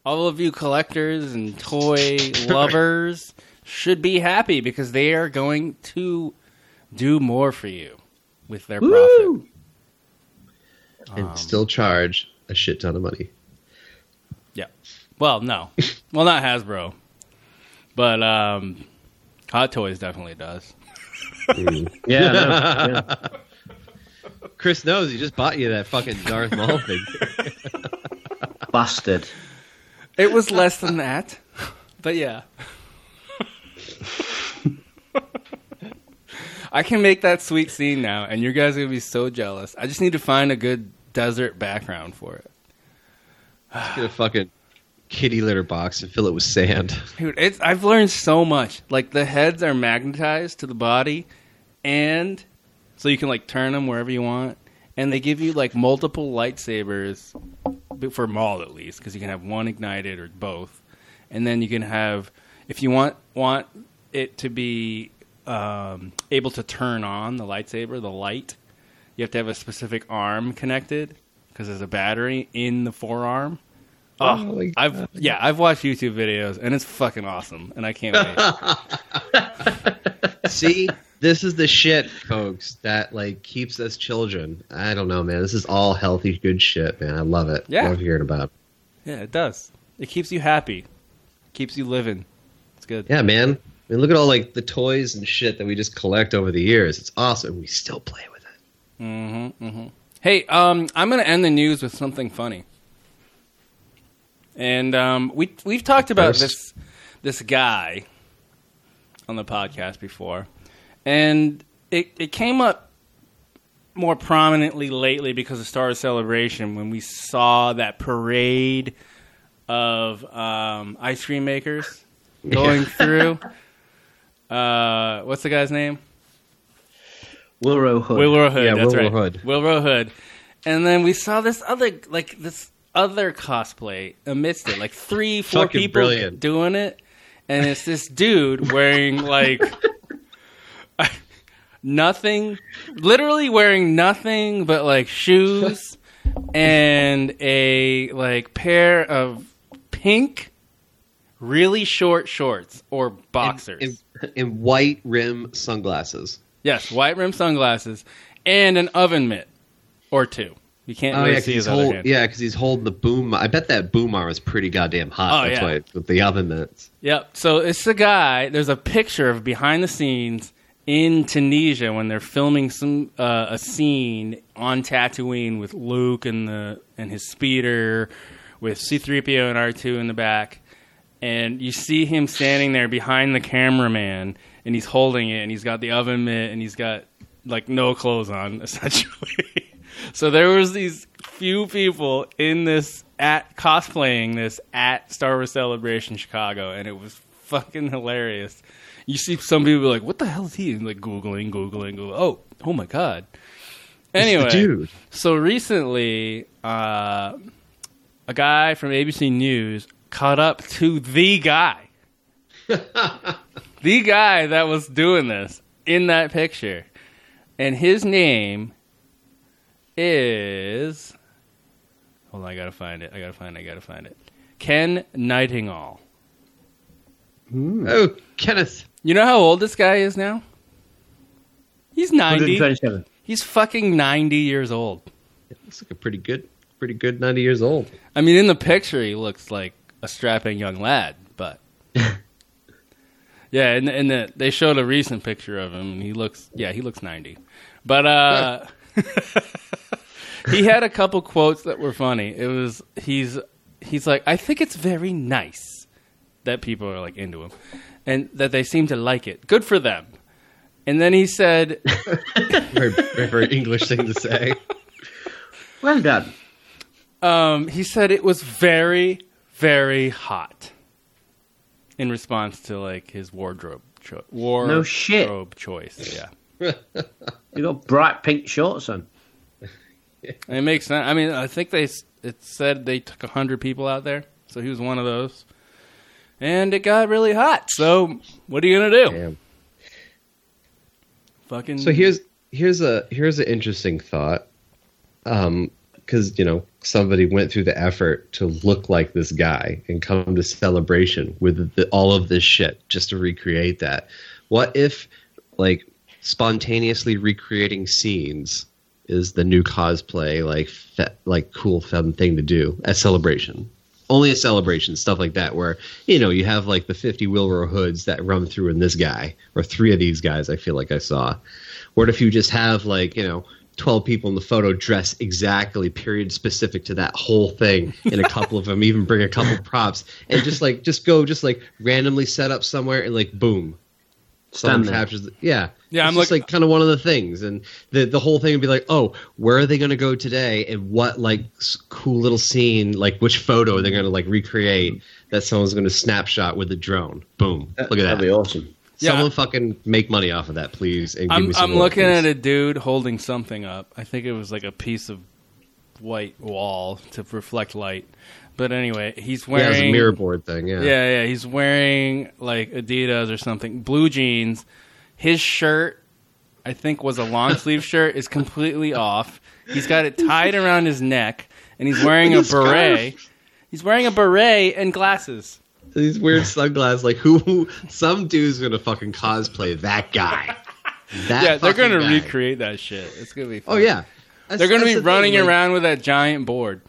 all of you collectors and toy lovers should be happy because they are going to do more for you with their profit. And still charge a shit ton of money. Yeah. Well, no. well, not Hasbro, but um, Hot Toys definitely does. Mm. Yeah, I know, yeah. Chris knows he just bought you that fucking Darth Maul thing. Bastard. It was less than that, but yeah. I can make that sweet scene now, and you guys are gonna be so jealous. I just need to find a good desert background for it. Get a fucking kitty litter box and fill it with sand. Dude, I've learned so much. Like the heads are magnetized to the body, and so you can like turn them wherever you want. And they give you like multiple lightsabers for Maul at least, because you can have one ignited or both, and then you can have if you want want it to be um, able to turn on the lightsaber, the light. You have to have a specific arm connected because there's a battery in the forearm. Oh Oh, I've yeah, I've watched YouTube videos and it's fucking awesome, and I can't wait. See, this is the shit, folks, that like keeps us children. I don't know, man. This is all healthy, good shit, man. I love it. Yeah. Love hearing about. it. yeah, it does. It keeps you happy, keeps you living. It's good. Yeah, man. I mean, look at all like the toys and shit that we just collect over the years. It's awesome. We still play with it. Mm-hmm, mm-hmm. Hey, um, I'm going to end the news with something funny. And um, we we've talked about this this guy on the podcast before, and it it came up more prominently lately because of Star Celebration when we saw that parade of um, ice cream makers going through. Uh, what's the guy's name? Wilrow Hood. Wilbur Hood. Yeah, that's Wilbur right. Hood. Wilbur Hood. And then we saw this other, like this other cosplay amidst it, like three, four Fucking people brilliant. doing it, and it's this dude wearing like nothing, literally wearing nothing but like shoes and a like pair of pink, really short shorts or boxers. In, in white rim sunglasses. Yes, white rim sunglasses and an oven mitt or two. You can't Oh really yeah, 'cause see he's hold, hand. yeah, because he's holding the boom. I bet that boom arm is pretty goddamn hot. Oh, That's yeah. why with the oven mitts. Yep. So it's the guy. There's a picture of behind the scenes in Tunisia when they're filming some uh, a scene on Tatooine with Luke and the and his speeder, with C-3PO and R2 in the back, and you see him standing there behind the cameraman, and he's holding it, and he's got the oven mitt, and he's got like no clothes on essentially. So there was these few people in this at cosplaying this at Star Wars Celebration Chicago, and it was fucking hilarious. You see some people like, "What the hell is he?" And like googling, googling, googling. Oh, oh my god. Anyway, dude. so recently, uh, a guy from ABC News caught up to the guy, the guy that was doing this in that picture, and his name is. Hold on, I gotta find it. I gotta find it. I gotta find it. Ken Nightingale. Oh, Kenneth. You know how old this guy is now? He's 90. He's fucking 90 years old. Looks like a pretty good, pretty good ninety years old. I mean, in the picture, he looks like a strapping young lad, but. yeah, and, and the, they showed a recent picture of him, and he looks, yeah, he looks 90. But, uh. he had a couple quotes that were funny. It was, he's, he's like, I think it's very nice that people are like into him and that they seem to like it. Good for them. And then he said, Very, very, very English thing to say. Well done. Um, he said it was very, very hot. In response to like his wardrobe cho- wardrobe No shit. choice, yeah. You got bright pink shorts on. It makes sense. I mean, I think they it said they took hundred people out there, so he was one of those. And it got really hot. So what are you gonna do? Damn. Fucking. So here's here's a here's an interesting thought, Um, because you know somebody went through the effort to look like this guy and come to celebration with the, all of this shit just to recreate that. What if like spontaneously recreating scenes is the new cosplay like fe- like cool fun thing to do at celebration? only a celebration, stuff like that, where you know you have like the fifty Wilbur hoods that run through in this guy or three of these guys. I feel like I saw. What if you just have like you know 12 people in the photo dress exactly period specific to that whole thing and a couple of them even bring a couple props and just like just go just like randomly set up somewhere and like boom Stand there. captures the, yeah Yeah, It's I'm just look- like kind of one of the things and the the whole thing would be like oh where are they going to go today and what like cool little scene like which photo are they going to like recreate that someone's going to snapshot with a drone boom look at that That'd be awesome. Yeah. someone fucking make money off of that please and give I'm, me some I'm more, looking please. at a dude holding something up. I think it was like a piece of white wall to reflect light. But anyway, he's wearing yeah, it was a mirror board thing yeah Yeah, yeah, he's wearing like Adidas or something, blue jeans. His shirt, I think, was a long sleeve shirt, is completely off. He's got it tied around his neck, and he's wearing a scarf. beret. He's wearing a beret and glasses. these weird sunglasses. Like who, who? Some dude's gonna fucking cosplay that guy. That yeah, they're gonna guy. recreate that shit. It's gonna be. Oh yeah, That's- they're gonna be the thing, running like- around with that giant board.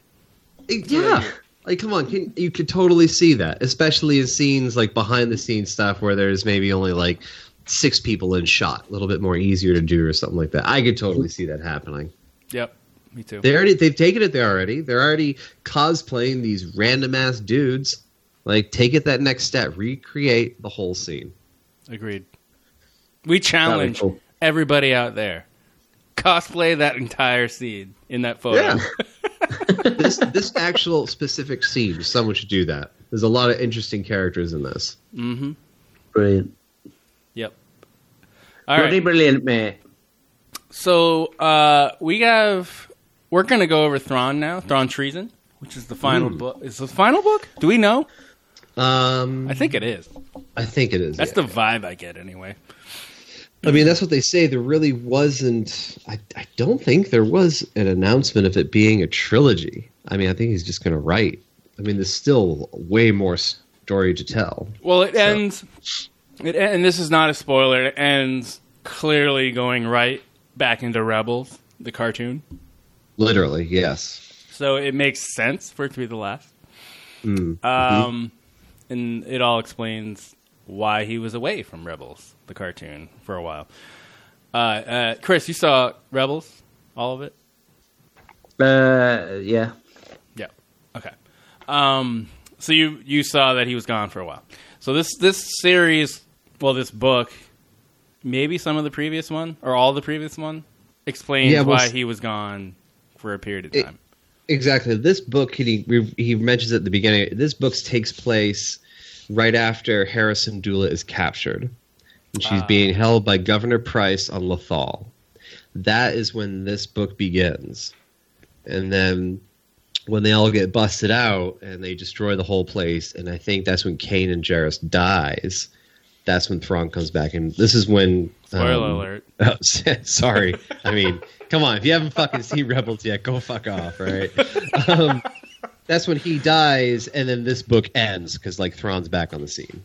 Yeah, like come on, can, you could totally see that, especially in scenes like behind the scenes stuff where there's maybe only like six people in shot, a little bit more easier to do or something like that. I could totally see that happening. Yep, me too. They already they've taken it there already. They're already cosplaying these random ass dudes. Like take it that next step, recreate the whole scene. Agreed. We challenge cool. everybody out there. Cosplay that entire scene in that photo. Yeah. this this actual specific scene, someone should do that. There's a lot of interesting characters in this. Mm-hmm. Brilliant. Yep. All Bloody right. brilliant, mate. So uh, we have we're gonna go over Thrawn now. Thrawn Treason, which is the final Hmm. book. Is the final book? Do we know? Um, I think it is. I think it is. That's yeah. the vibe I get anyway. I mean, that's what they say. There really wasn't. I, I don't think there was an announcement of it being a trilogy. I mean, I think he's just going to write. I mean, there's still way more story to tell. Well, it ends. It and this is not a spoiler. It ends clearly going right back into Rebels, the cartoon. Literally, yes. So it makes sense for it to be the last. Mm. Um, and it all explains why he was away from Rebels, the cartoon, for a while. Uh, uh, Chris, you saw Rebels, all of it? Uh, yeah. Yeah. Okay. Um, so you you saw that he was gone for a while. So this this series, well, this book, maybe some of the previous one or all the previous one, explains Yeah, well, why he was gone for a period of It- time. Exactly. This book, he he mentions at the beginning. This book takes place right after Hera Syndulla is captured, and she's Ah. being held by Governor Pryce on Lothal. That is when this book begins, and then when they all get busted out and they destroy the whole place, and I think that's when Kanan Jarrus dies. That's when Thrawn comes back, and this is when. Spoiler um, alert. Oh, sorry. I mean, come on. If you haven't fucking seen Rebels yet, go fuck off, right? Um, that's when he dies, and then this book ends because like Thrawn's back on the scene.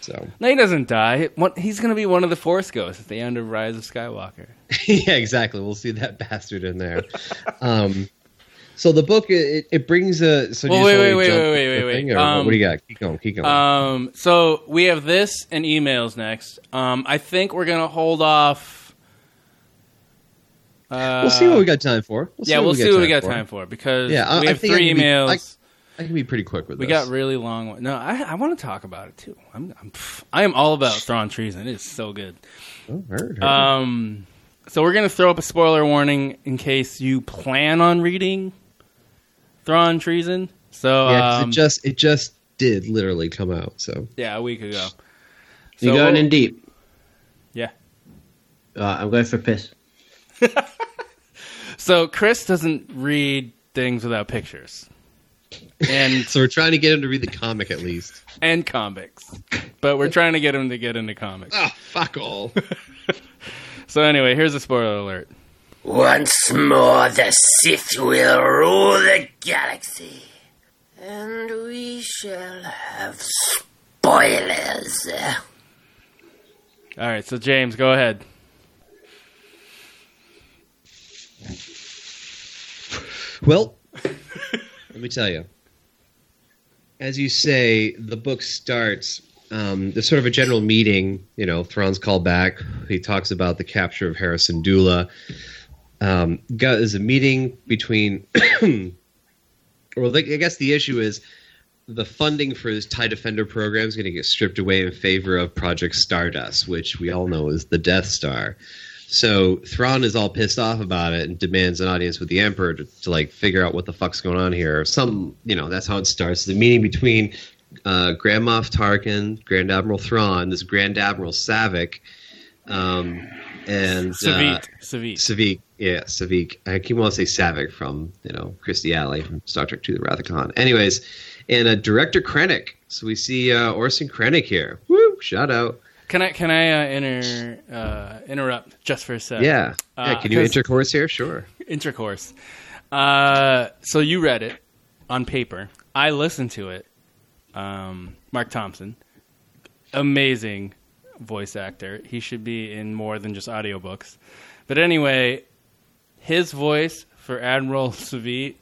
So No, he doesn't die. He's going to be one of the Force ghosts at the end of Rise of Skywalker. yeah, exactly. We'll see that bastard in there. Um, so the book it, it brings a. So Well, you wait, wait, wait, wait, wait, wait, wait. Um, what do you got? Keep going. Keep going. Um, so we have this and emails next. Um, I think we're gonna hold off. Uh, we'll see what we got time for. We'll yeah, we'll see what we got time for because Yeah, I- we have think I three be- emails. I can be pretty quick with we this. We got really long. one- No, I, I want to talk about it too. I'm, I'm I am all about Thrawn treason. It is so good. Oh, heard, heard. Um, so we're gonna throw up a spoiler warning in case you plan on reading Thrawn treason. So yeah, 'cause um, it just it just did literally come out. So yeah, a week ago. So, You So going in deep? Yeah. Alright, I'm going for a piss. So Chris doesn't read things without pictures. And so we're trying to get him to read the comic at least. and comics. But we're trying to get him to get into comics. Oh, fuck all. So anyway, here's a spoiler alert. Once more, the Sith will rule the galaxy, and we shall have spoilers. All right, so James, go ahead. Well, let me tell you. as you say, the book starts. Um, there's sort of a general meeting. You know, Thrawn's called back. He talks about the capture of Hera Syndulla. Um, there's a meeting between. well, I guess the issue is the funding for this TIE Defender program is going to get stripped away in favor of Project Stardust, which we all know is the Death Star. So Thrawn is all pissed off about it and demands an audience with the Emperor to, to like figure out what the fuck's going on here. Some, you know, that's how it starts. The meeting between uh, Grand Moff Tarkin, Grand Admiral Thrawn, this Grand Admiral Savick, um, and Savik. uh, Savik. Savik, yeah, Savik. I keep wanting to say Savick from you know Kirstie Alley from Star Trek II: The Wrath of Khan. Anyways, and uh, director Krennic. So we see uh, Orson Krennic here. Woo! Shout out. Can I can I uh, inter uh, interrupt just for a sec? Yeah. Uh, yeah. Can you intercourse here? Sure. intercourse? Uh, so you read it on paper. I listened to it. Um, Marc Thompson, amazing voice actor. He should be in more than just audiobooks. But anyway, his voice for Admiral Savit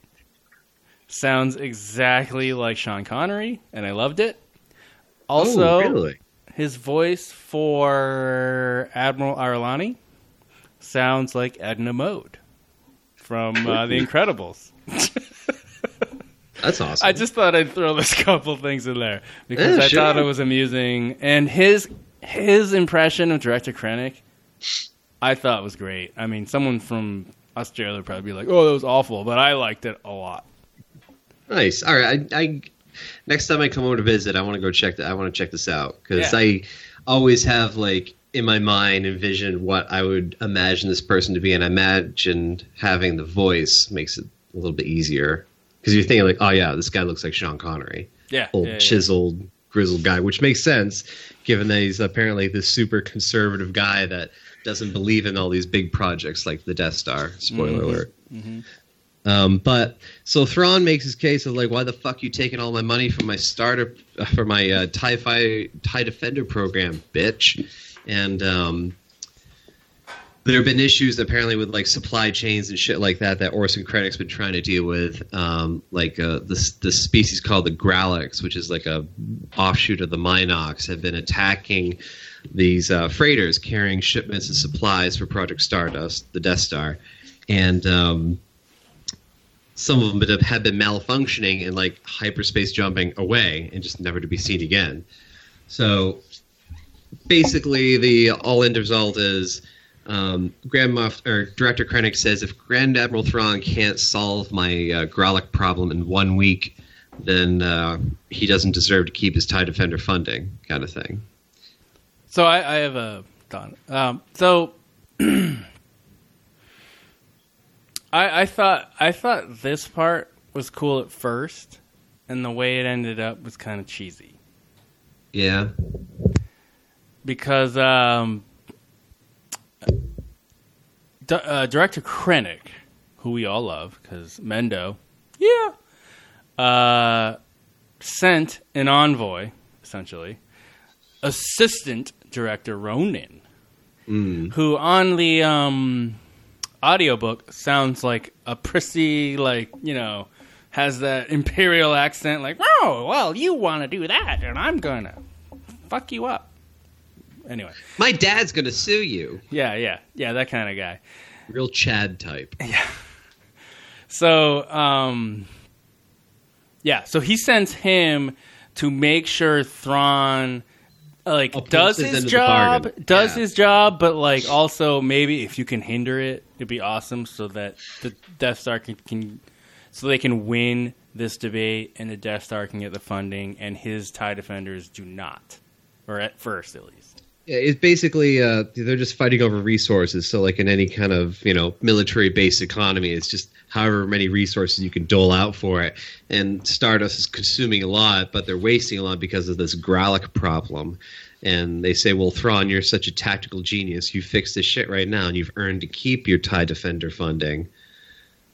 sounds exactly like Sean Connery, and I loved it. Also, Oh, really? His voice for Admiral Ar'alani sounds like Edna Mode from uh, The Incredibles. That's awesome. I just thought I'd throw this couple things in there because Yeah, I thought it was amusing, and his his impression of Director Krennic, I thought was great. I mean, someone from Australia would probably be like, "Oh, that was awful," but I liked it a lot. Nice. All right. I, I next time I come over to visit, I want to go check that. I want to check this out because Yeah. I always have like in my mind envisioned what I would imagine this person to be, and I imagined having the voice makes it a little bit easier because you're thinking like, oh yeah, this guy looks like Sean Connery, Yeah, old yeah, yeah. chiseled, grizzled guy, which makes sense given that he's apparently this super conservative guy that doesn't believe in all these big projects like the Death Star. Spoiler Mhm. alert. Mhm. Um, but so Thrawn makes his case of like, why the fuck you taking all my money from my starter uh, for my uh, Tie Fi TIE Defender program, bitch? And um, there have been issues apparently with like supply chains and shit like that that Orson Krennic's been trying to deal with. Um, like uh, this species called the Grallocs, which is like a offshoot of the Mynocks, have been attacking these uh, freighters carrying shipments and supplies for Project Stardust, the Death Star, and um, some of them have- have been malfunctioning and like hyperspace jumping away and just never to be seen again. So basically, the all end result is um, Grand Moff or Director Krennic says if Grand Admiral Thrawn can't solve my uh, Gralloc problem in one week, then uh, he doesn't deserve to keep his TIE Defender funding, kind of thing. So I, I have a thought. Um, so I, I thought I thought this part was cool at first, and the way it ended up was kind of cheesy Yeah. because um, D- uh, director Krennic, who we all love, because Mendo, yeah, uh, sent an envoy, essentially, assistant director Ronan, who on the um, audiobook sounds like a prissy, like, you know, has that imperial accent, like, oh, well, you want to do that, and I'm going to fuck you up. Anyway. My dad's going to sue you. Yeah, yeah, yeah, that kind of guy. Real Chad type. Yeah. So, um, yeah, so he sends him to make sure Thrawn like does his job, does Yeah. his job, but like also maybe if you can hinder it, it'd be awesome so that the Death Star can, can so they can win this debate and the Death Star can get the funding and his TIE Defenders do not, or at first at least. Yeah, It's basically uh, they're just fighting over resources. So, like in any kind of you know military-based economy, it's just however many resources you can dole out for it. And Stardust is consuming a lot, but they're wasting a lot because of this Gralloc problem. And they say, "Well, Thrawn, you're such a tactical genius. You fix this shit right now, and you've earned to keep your TIE Defender funding."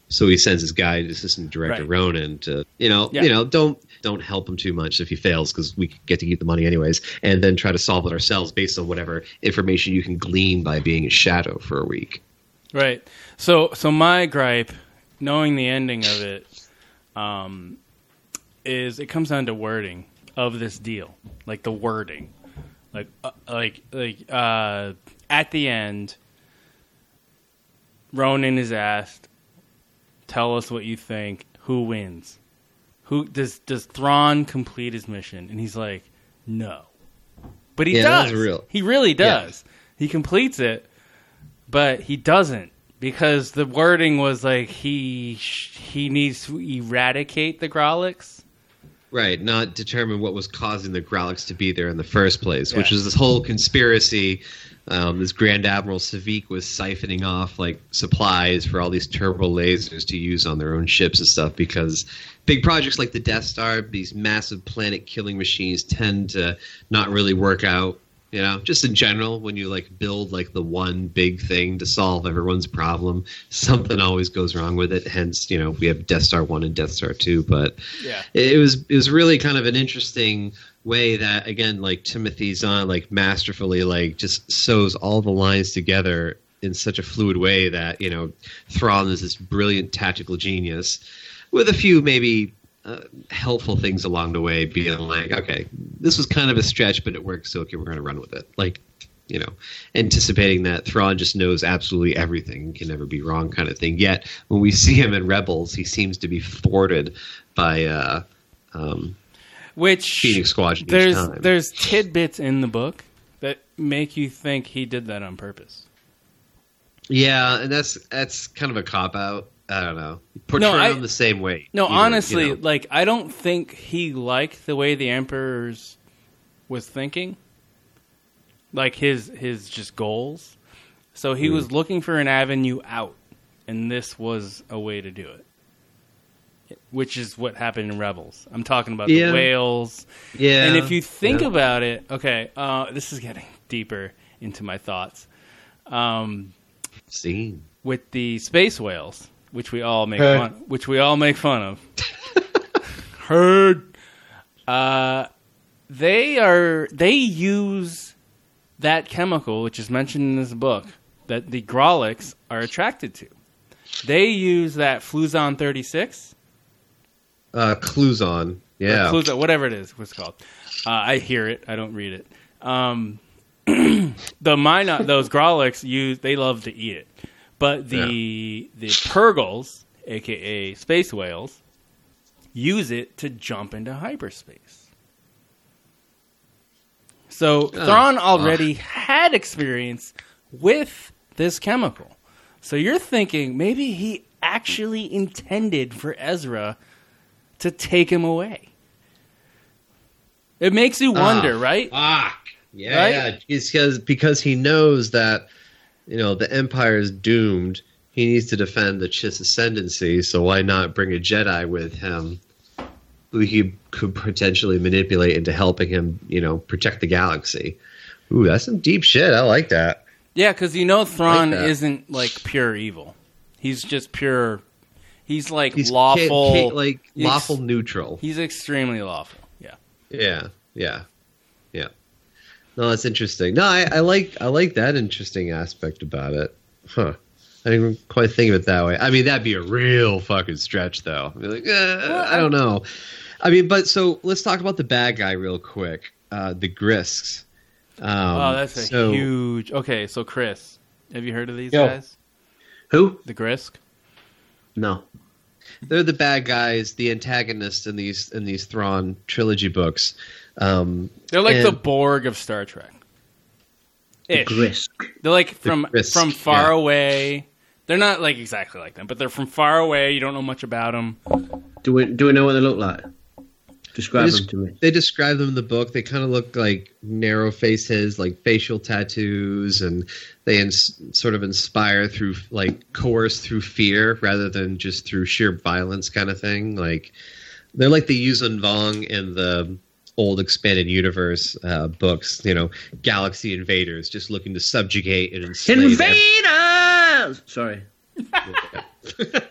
So he sends his guy, Assistant Director Right. Ronan, to you know, Yeah. you know, don't don't help him too much if he fails because we get to keep the money anyways, and then try to solve it ourselves based on whatever information you can glean by being a shadow for a week. Right. So so my gripe, knowing the ending of it, um, is it comes down to wording of this deal, like the wording, like uh, like like uh, at the end, Ronan is asked, "Tell us what you think. Who wins? Who does does Thrawn complete his mission?" And he's like, "No," but he Yeah, does. real. He really Yeah. does. He completes it, but he doesn't because the wording was like he he needs to eradicate the Grallocs. Right, not determine what was causing the Grallocs to be there in the first place, which Yeah. was this whole conspiracy. Um, this Grand Admiral Savik was siphoning off like supplies for all these turbo lasers to use on their own ships and stuff because big projects like the Death Star, these massive planet killing machines tend to not really work out. You know, just in general, when you like build like the one big thing to solve everyone's problem, something always goes wrong with it. Hence, you know, we have Death Star one and Death Star two, but Yeah. it was it was really kind of an interesting way that again like Timothy Zahn like masterfully like just sews all the lines together in such a fluid way that you know Thrawn is this brilliant tactical genius with a few maybe uh, helpful things along the way being like okay this was kind of a stretch but it works so okay we're going to run with it like you know anticipating that Thrawn just knows absolutely everything can never be wrong kind of thing yet when we see him in Rebels he seems to be thwarted by uh um Which Phoenix Squadron there's there's tidbits in the book that make you think he did that on purpose. Yeah, and that's that's kind of a cop out. I don't know. Portray I- them the same way. No, either, honestly, you know. like I don't think he liked the way the emperor's was thinking. Like his his just goals. So he Hmm. was looking for an avenue out, and this was a way to do it. Which is what happened in Rebels. I'm talking about Yeah. the whales. Yeah, And if you think yeah. about it, okay, uh, this is getting deeper into my thoughts. Um, Scene. with the space whales, which we all make Hey. fun, which we all make fun of. Heard. Uh, they are they use that chemical, which is mentioned in this book, that the Grallocs are attracted to. They use that Fluzon thirty six. uh, Clouzon. Yeah, Fluzon, whatever it is, what's it called. Uh, I hear it. I don't read it. Um, the mine, those Grallocs use, they love to eat it, but the the Purrgils, aka space whales, use it to jump into hyperspace. So Oh, Thrawn already had experience with this chemical. So you're thinking maybe he actually intended for Ezra to take him away. It makes you wonder, Ah, right? Fuck. Yeah, Right? yeah. Because because he knows that you know the Empire is doomed. He needs to defend the Chiss ascendancy. So why not bring a Jedi with him, who he could potentially manipulate into helping him, you know, protect the galaxy? Ooh, that's some deep shit. I like that. Yeah, because you know Thrawn isn't like pure evil. He's just pure. He's like He's lawful, like lawful neutral. He's extremely lawful. Yeah, yeah, yeah. No, that's interesting. No, I, I like I like that interesting aspect about it. Huh. I didn't quite think of it that way. I mean, that'd be a real fucking stretch, though. I'd be like, eh, I don't know. I mean, but so let's talk about the bad guy real quick. Uh, the Grysks. Um, oh, that's a so- huge. Okay, so Chris, have you heard of these Yo. guys? Who? The Grysk. No. They're the bad guys, the antagonists in these in these Thrawn trilogy books. Um, They're like the Borg of Star Trek. The Grysk. They're like from Grysk, from far yeah. away. They're not like exactly like them, but they're from far away. You don't know much about them. Do we do we know what they look like? Describe They them to me. They describe them in the book. They kind of look like narrow faces, like facial tattoos, and they ins- sort of inspire through, like, coerce through fear rather than just through sheer violence, kind of thing. Like, they're like the Yuuzhan Vong in the old expanded universe uh, books. You know, galaxy invaders just looking to subjugate and enslave. every- Invaders! Sorry.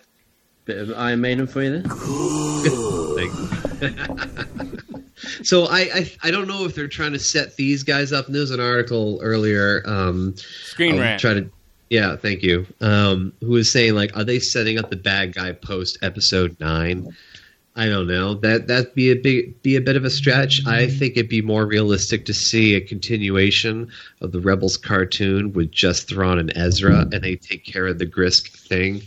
Bit of Iron Maiden for you there. so I, I I don't know if they're trying to set these guys up. And there was an article earlier. Um, Screen I'll rant. Try to, yeah, thank you. Um, who was saying like, are they setting up the bad guy post episode nine? I don't know. That that'd be a big be a bit of a stretch. I think it'd be more realistic to see a continuation of the Rebels cartoon with just Thrawn and Ezra, and they take care of the Grysk thing,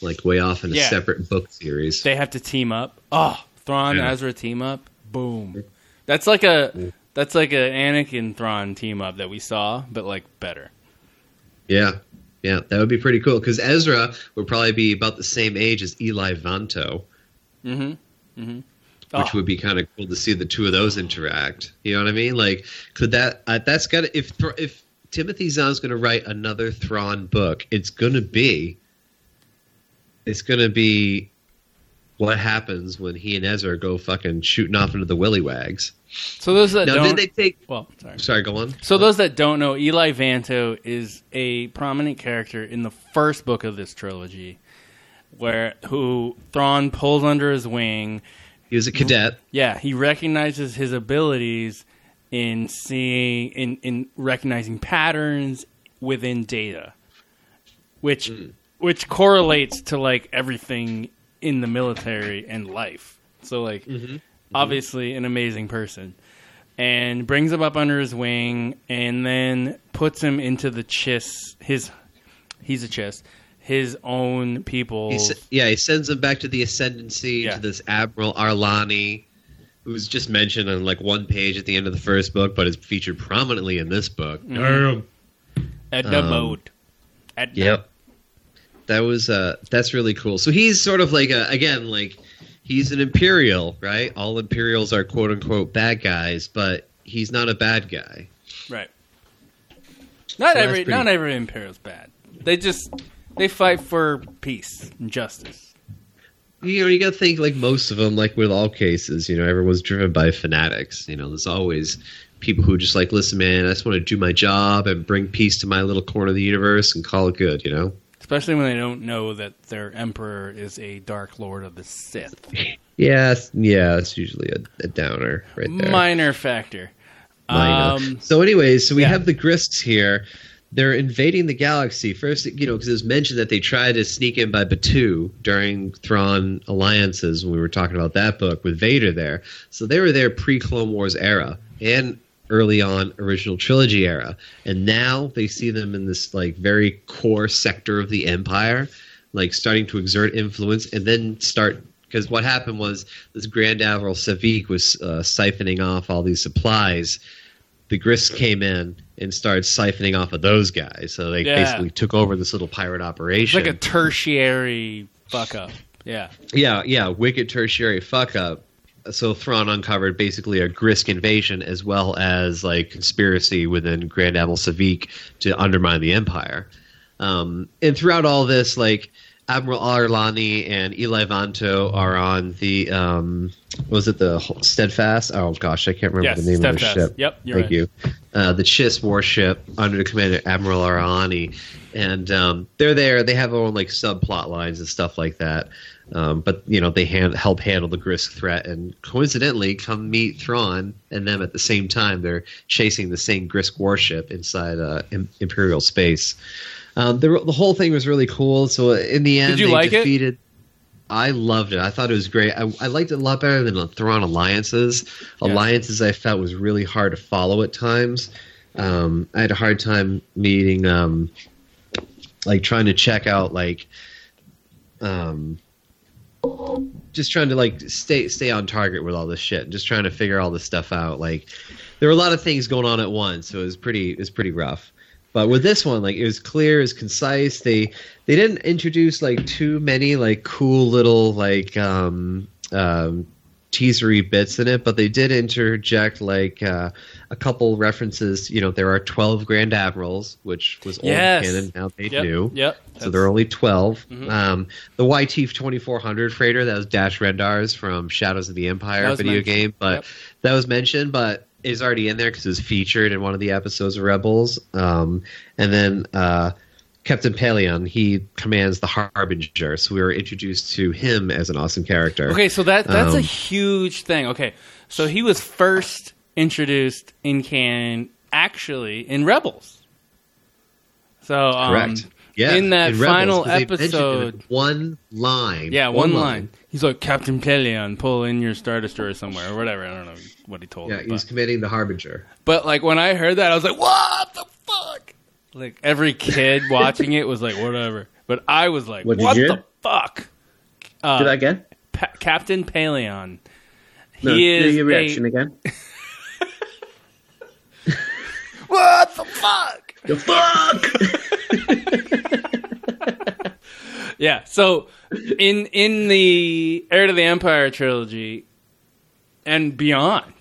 like way off in a Yeah. separate book series. They have to team up. Oh, Thrawn Yeah. Ezra team up. Boom. That's like a that's like a Anakin Thrawn team up that we saw, but like better. Yeah, yeah, that would be pretty cool because Ezra would probably be about the same age as Eli Vanto, Mm-hmm. Mm-hmm. which would be kind of cool to see the two of those interact. You know what I mean? Like, could that uh, that's got to if if Timothy Zahn's going to write another Thrawn book, it's going to be it's going to be what happens when he and Ezra go fucking shooting off into the willy wags. So those that now, don't did they take? Well, sorry. Sorry, go on. So those that don't know, Eli Vanto is a prominent character in the first book of this trilogy, where who Thrawn pulls under his wing. He was a cadet. Yeah, he recognizes his abilities in seeing in in recognizing patterns within data, which which correlates to like everything in the military and life. So like mm-hmm. obviously an amazing person. And brings him up under his wing and then puts him into the Chiss his he's a Chiss. His own people He, s- yeah, he sends him back to the Ascendancy to this Admiral Ar'alani, who was just mentioned on like one page at the end of the first book, but is featured prominently in this book. Mhm. at the Um, boat. At the- Yep, that was uh, that's really cool. So he's sort of like a again like he's an Imperial, right? All Imperials are quote unquote bad guys, but he's not a bad guy. Right. Not So every pretty- not every Imperial's bad. They just they fight for peace and justice. You know, you got to think like most of them, like with all cases, you know, everyone's driven by fanatics. You know, there's always people who just like, listen, man, I just want to do my job and bring peace to my little corner of the universe and call it good. You know. Especially when they don't know that their emperor is a dark lord of the Sith. Yeah, it's- yeah, it's usually a, a downer right there. Minor factor. Um, so, anyways, so we have the Grysks here. They're invading the galaxy first. You know, because it was mentioned that they tried to sneak in by Batuu during Thrawn alliances when we were talking about that book with Vader there. So they were there pre Clone Wars era and early on original trilogy era, and now they see them in this like very core sector of the Empire, like starting to exert influence, and then start because what happened was this Grand Admiral Savit was uh, siphoning off all these supplies. The Grysk came in and started siphoning off of those guys, so they Yeah. basically took over this little pirate it's operation. like a tertiary fuck up. Yeah. Yeah, yeah, wicked tertiary fuck up. So Thrawn uncovered basically a Grysk invasion as well as like conspiracy within Grand Admiral Savit to undermine the Empire. Um, and throughout all this, like Admiral Ar'alani and Eli Vanto are on the um, was it the Steadfast? Oh gosh, I can't remember Yes, the name of the ship. Yep, you're thank right. you. Uh, the Chiss warship under the command of Admiral Ar'alani, and um, they're there. They have their own like subplot lines and stuff like that. Um, but you know they hand, help handle the Grysk threat, and coincidentally, come meet Thrawn and them at the same time. They're chasing the same Grysk warship inside uh, Imperial space. Um, the the whole thing was really cool. So in the end, Did you they like it? I loved it. I thought it was great. I, I liked it a lot better than the Thrawn alliances. Alliances I felt was really hard to follow at times. Um, I had a hard time meeting, um, like trying to check out like, um, just trying to like stay stay on target with all this shit. And just trying to figure all this stuff out. Like there were a lot of things going on at once, so it was pretty it was pretty rough. But with this one, like it was clear, it was concise. They they didn't introduce like too many like cool little like um, um, teasery bits in it, but they did interject like uh, a couple references. You know, there are twelve Grand Admirals, which was old Yes. canon. Now they Yep, do. yep. So there are only 12 Mhm. Um, the YT twenty four hundred freighter that was Dash Rendar's from Shadows of the Empire video mentioned. game, but Yep. that was mentioned, but is already in there because it was featured in one of the episodes of Rebels. Um, and then uh, Captain Pellaeon, he commands the Harbinger, so we were introduced to him as an awesome character. Okay, so that that's a Um, huge thing. Okay, so he was first introduced in canon, actually in Rebels. So um, Correct. Yeah, in that Rebels, final 'cause they mentioned it in episode, one line. yeah, one, line. He's like Captain Pellaeon, pull in your star destroyer somewhere or whatever. I don't know what he told Yeah, him. he was But, committing the Harbinger. but like when I heard that, I was like, what the fuck? Like every kid watching it was like, whatever. But I was like, What what, the hear? fuck? Uh, Do that again. Pa- Captain Pellaeon. No, do is your a- reaction again. What the fuck? The fuck! Yeah. So in in the Heir to the Empire trilogy and beyond,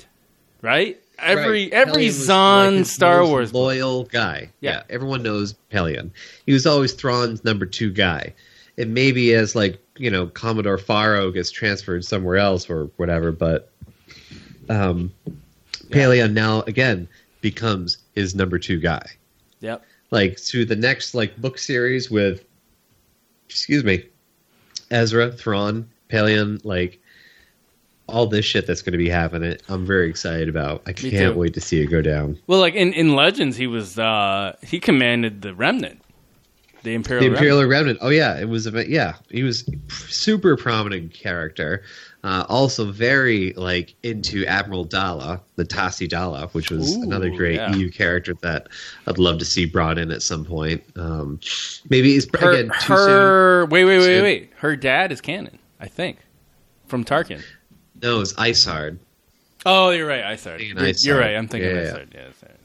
right? Every Right. every Zahn like, Star Wars book. loyal guy. Yeah. Yeah. everyone knows Pellaeon. He was always Thrawn's number two guy. And maybe as like you know Commodore Faro gets transferred somewhere else or whatever, but um, Pellaeon now again becomes his number two guy. Yep. Like to the next like book series with, excuse me, Ezra, Thrawn, Pellaeon, like all this shit that's going to be happening. I'm very excited about. I can't wait to see it go down. Well, like in, in Legends, he was uh he commanded the Remnant, the Imperial. the Remnant. Imperial Remnant. Oh yeah, it was. a Yeah, he was super prominent character. Uh, also very like into Admiral Daala, the Tassi Dala, which was Ooh, another great yeah. EU character that I'd love to see brought in at some point. Um, maybe it's Her, again too her wait wait wait Soon. wait. Her dad is canon, I think, from Tarkin. soon. No, it's Isard. Oh, you're right. I started. Thinking You're, Isard. you're right. I'm thinking Yeah, I yeah. Yeah, Isard.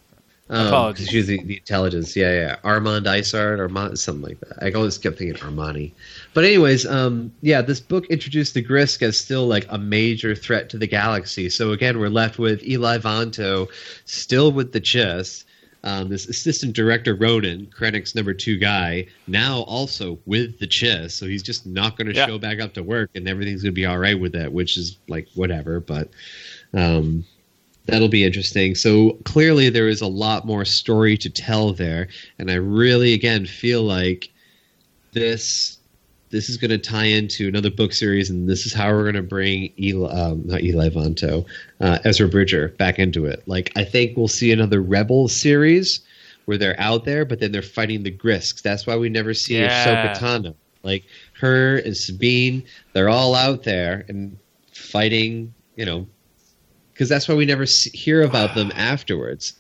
Um, Apologies. 'cause She was the, the intelligence. Yeah, yeah. Armand Isard, Armand, something like that. I always kept thinking Armani. But anyways, um, yeah, this book introduced the Grysk as still like a major threat to the galaxy. So again, we're left with Eli Vanto still with the Chiss. Um, this assistant director Ronan, Krennic's number two guy, now also with the Chiss. So he's just not going to Yeah. show back up to work, and everything's going to be all right with that, which is like whatever. But um, that'll be interesting. So clearly, there is a lot more story to tell there, and I really, again, feel like this this is going to tie into another book series, and this is how we're going to bring Eli, um, not Eli Vanto, uh, Ezra Bridger back into it. Like I think we'll see another Rebel series where they're out there, but then they're fighting the Grysks. That's why we never see Yeah. Ahsoka Tano. Like her and Sabine, they're all out there and fighting. You know, because that's why we never see, hear about them afterwards.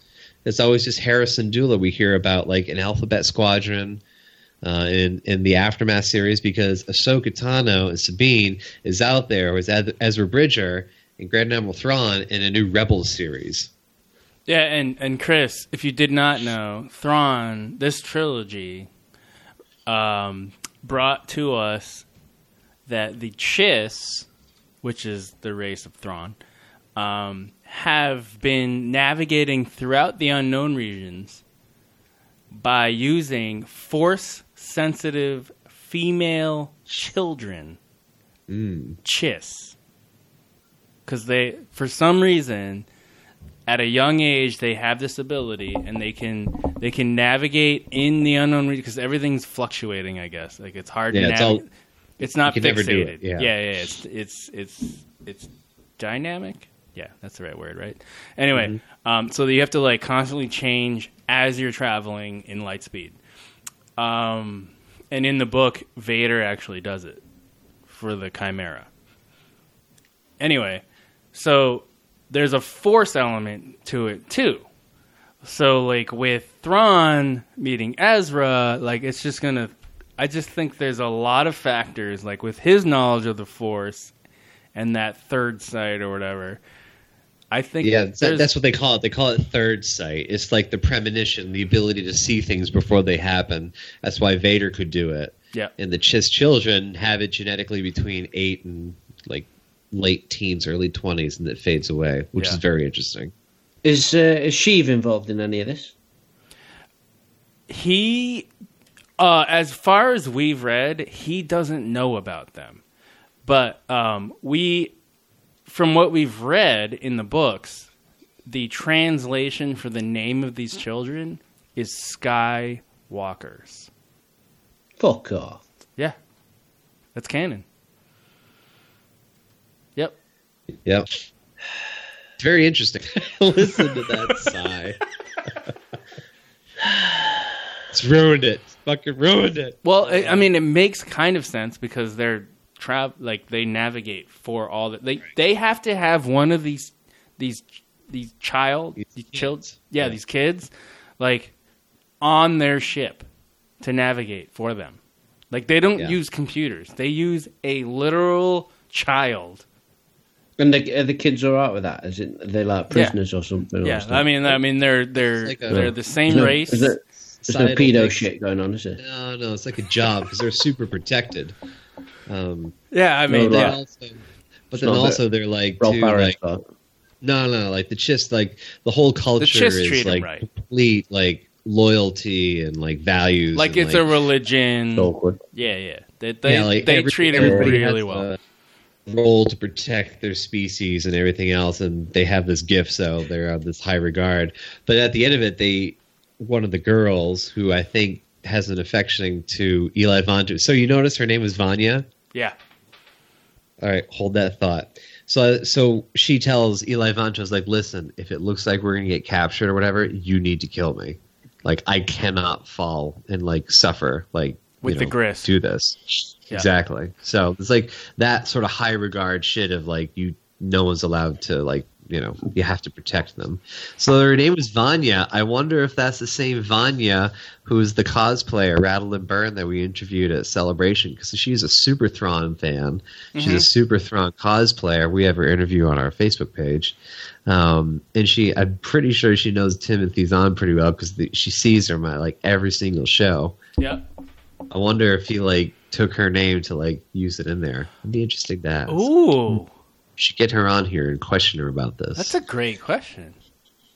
It's always just Hera Syndulla we hear about, like an Alphabet Squadron uh, in in the Aftermath series, because Ahsoka Tano and Sabine is out there with Ezra Bridger and Grand Admiral Thrawn in a new Rebels series. Yeah, and and Chris, if you did not know, Thrawn, this trilogy, um, brought to us that the Chiss, which is the race of Thrawn, um, have been navigating throughout the unknown regions by using force-sensitive female children, Mm. Chiss, because they, for some reason at a young age they have this ability and they can they can navigate in the unknown region because everything's fluctuating i guess. Like it's hard Yeah, to it's navigate all- it's not you can never do fixated. It, yeah. yeah yeah. It's it's it's it's dynamic? Yeah that's the right word right? Anyway Mm-hmm. um, so you have to like constantly change as you're traveling in light speed um, and in the book vader actually does it for the chimera anyway so there's a force element to it too. So like with Thrawn meeting Ezra, like it's just gonna. I just think there's a lot of factors, like with his knowledge of the force and that third sight or whatever. I think Yeah, that, that's what they call it. They call it third sight. It's like the premonition, the ability to see things before they happen. That's why Vader could do it. Yeah. And the Chiss children have it genetically between eight and like late teens, early twenties, and it fades away, which Yeah. is very interesting. Is uh, is Sheev involved in any of this? he uh, as far as we've read he doesn't know about them but um, we from what we've read in the books the translation for the name of these children is skywalkers Fuck off. yeah that's canon yep Yep. It's very interesting. Listen to that sigh. It's ruined it. It's fucking ruined it. Well, I I mean, it makes kind of sense because they're trav like they navigate for all that they they have to have one of these these these child these children yeah, these kids like on their ship to navigate for them. Like they don't Yeah. use computers; they use a literal child. And the, are the kids all right with that? Is it are they like prisoners or something? Yeah, stuff? I mean, I mean, they're they're like a- they're the same no- race. There's no, there's no Societal pedo shit going on, is it? No, no, it's like a job because they're super protected. Um, Yeah, I mean, but then yeah. also, but then also they're like Ralph too, like part. no, no, like the just like the whole culture Chiss is treat 'em like right. complete like loyalty and like values. like and, it's a religion. It's awkward. Yeah, yeah. They they, yeah, like they every- treat him everybody really well. a Role to protect their species and everything else, and they have this gift, so they're of this high regard. But at the end of it, they one of the girls who I think has an affection to Eli Vanto. So you notice her name was Vanya. Yeah. All right, hold that thought. So, so she tells Eli Vantos, like, listen, if it looks like we're gonna get captured or whatever, you need to kill me. Like, I cannot fall and like suffer, like With you the know, Grysk. Do this Yeah. exactly. So it's like that sort of high regard shit of like you, no one's allowed to like you know you have to protect them. So her name was Vanya. I wonder if that's the same Vanya who's the cosplayer Rattle and Burn that we interviewed at Celebration because she's a Super Thrawn fan. She's a Mhm. Super Thrawn cosplayer. We have her interview on our Facebook page, um, and she I'm pretty sure she knows Timothy Zahn pretty well because she sees her at like every single show. Yeah. I wonder if he like took her name to like use it in there. It'd be interesting to ask. Ooh, should get her on here and question her about this. that's a great question.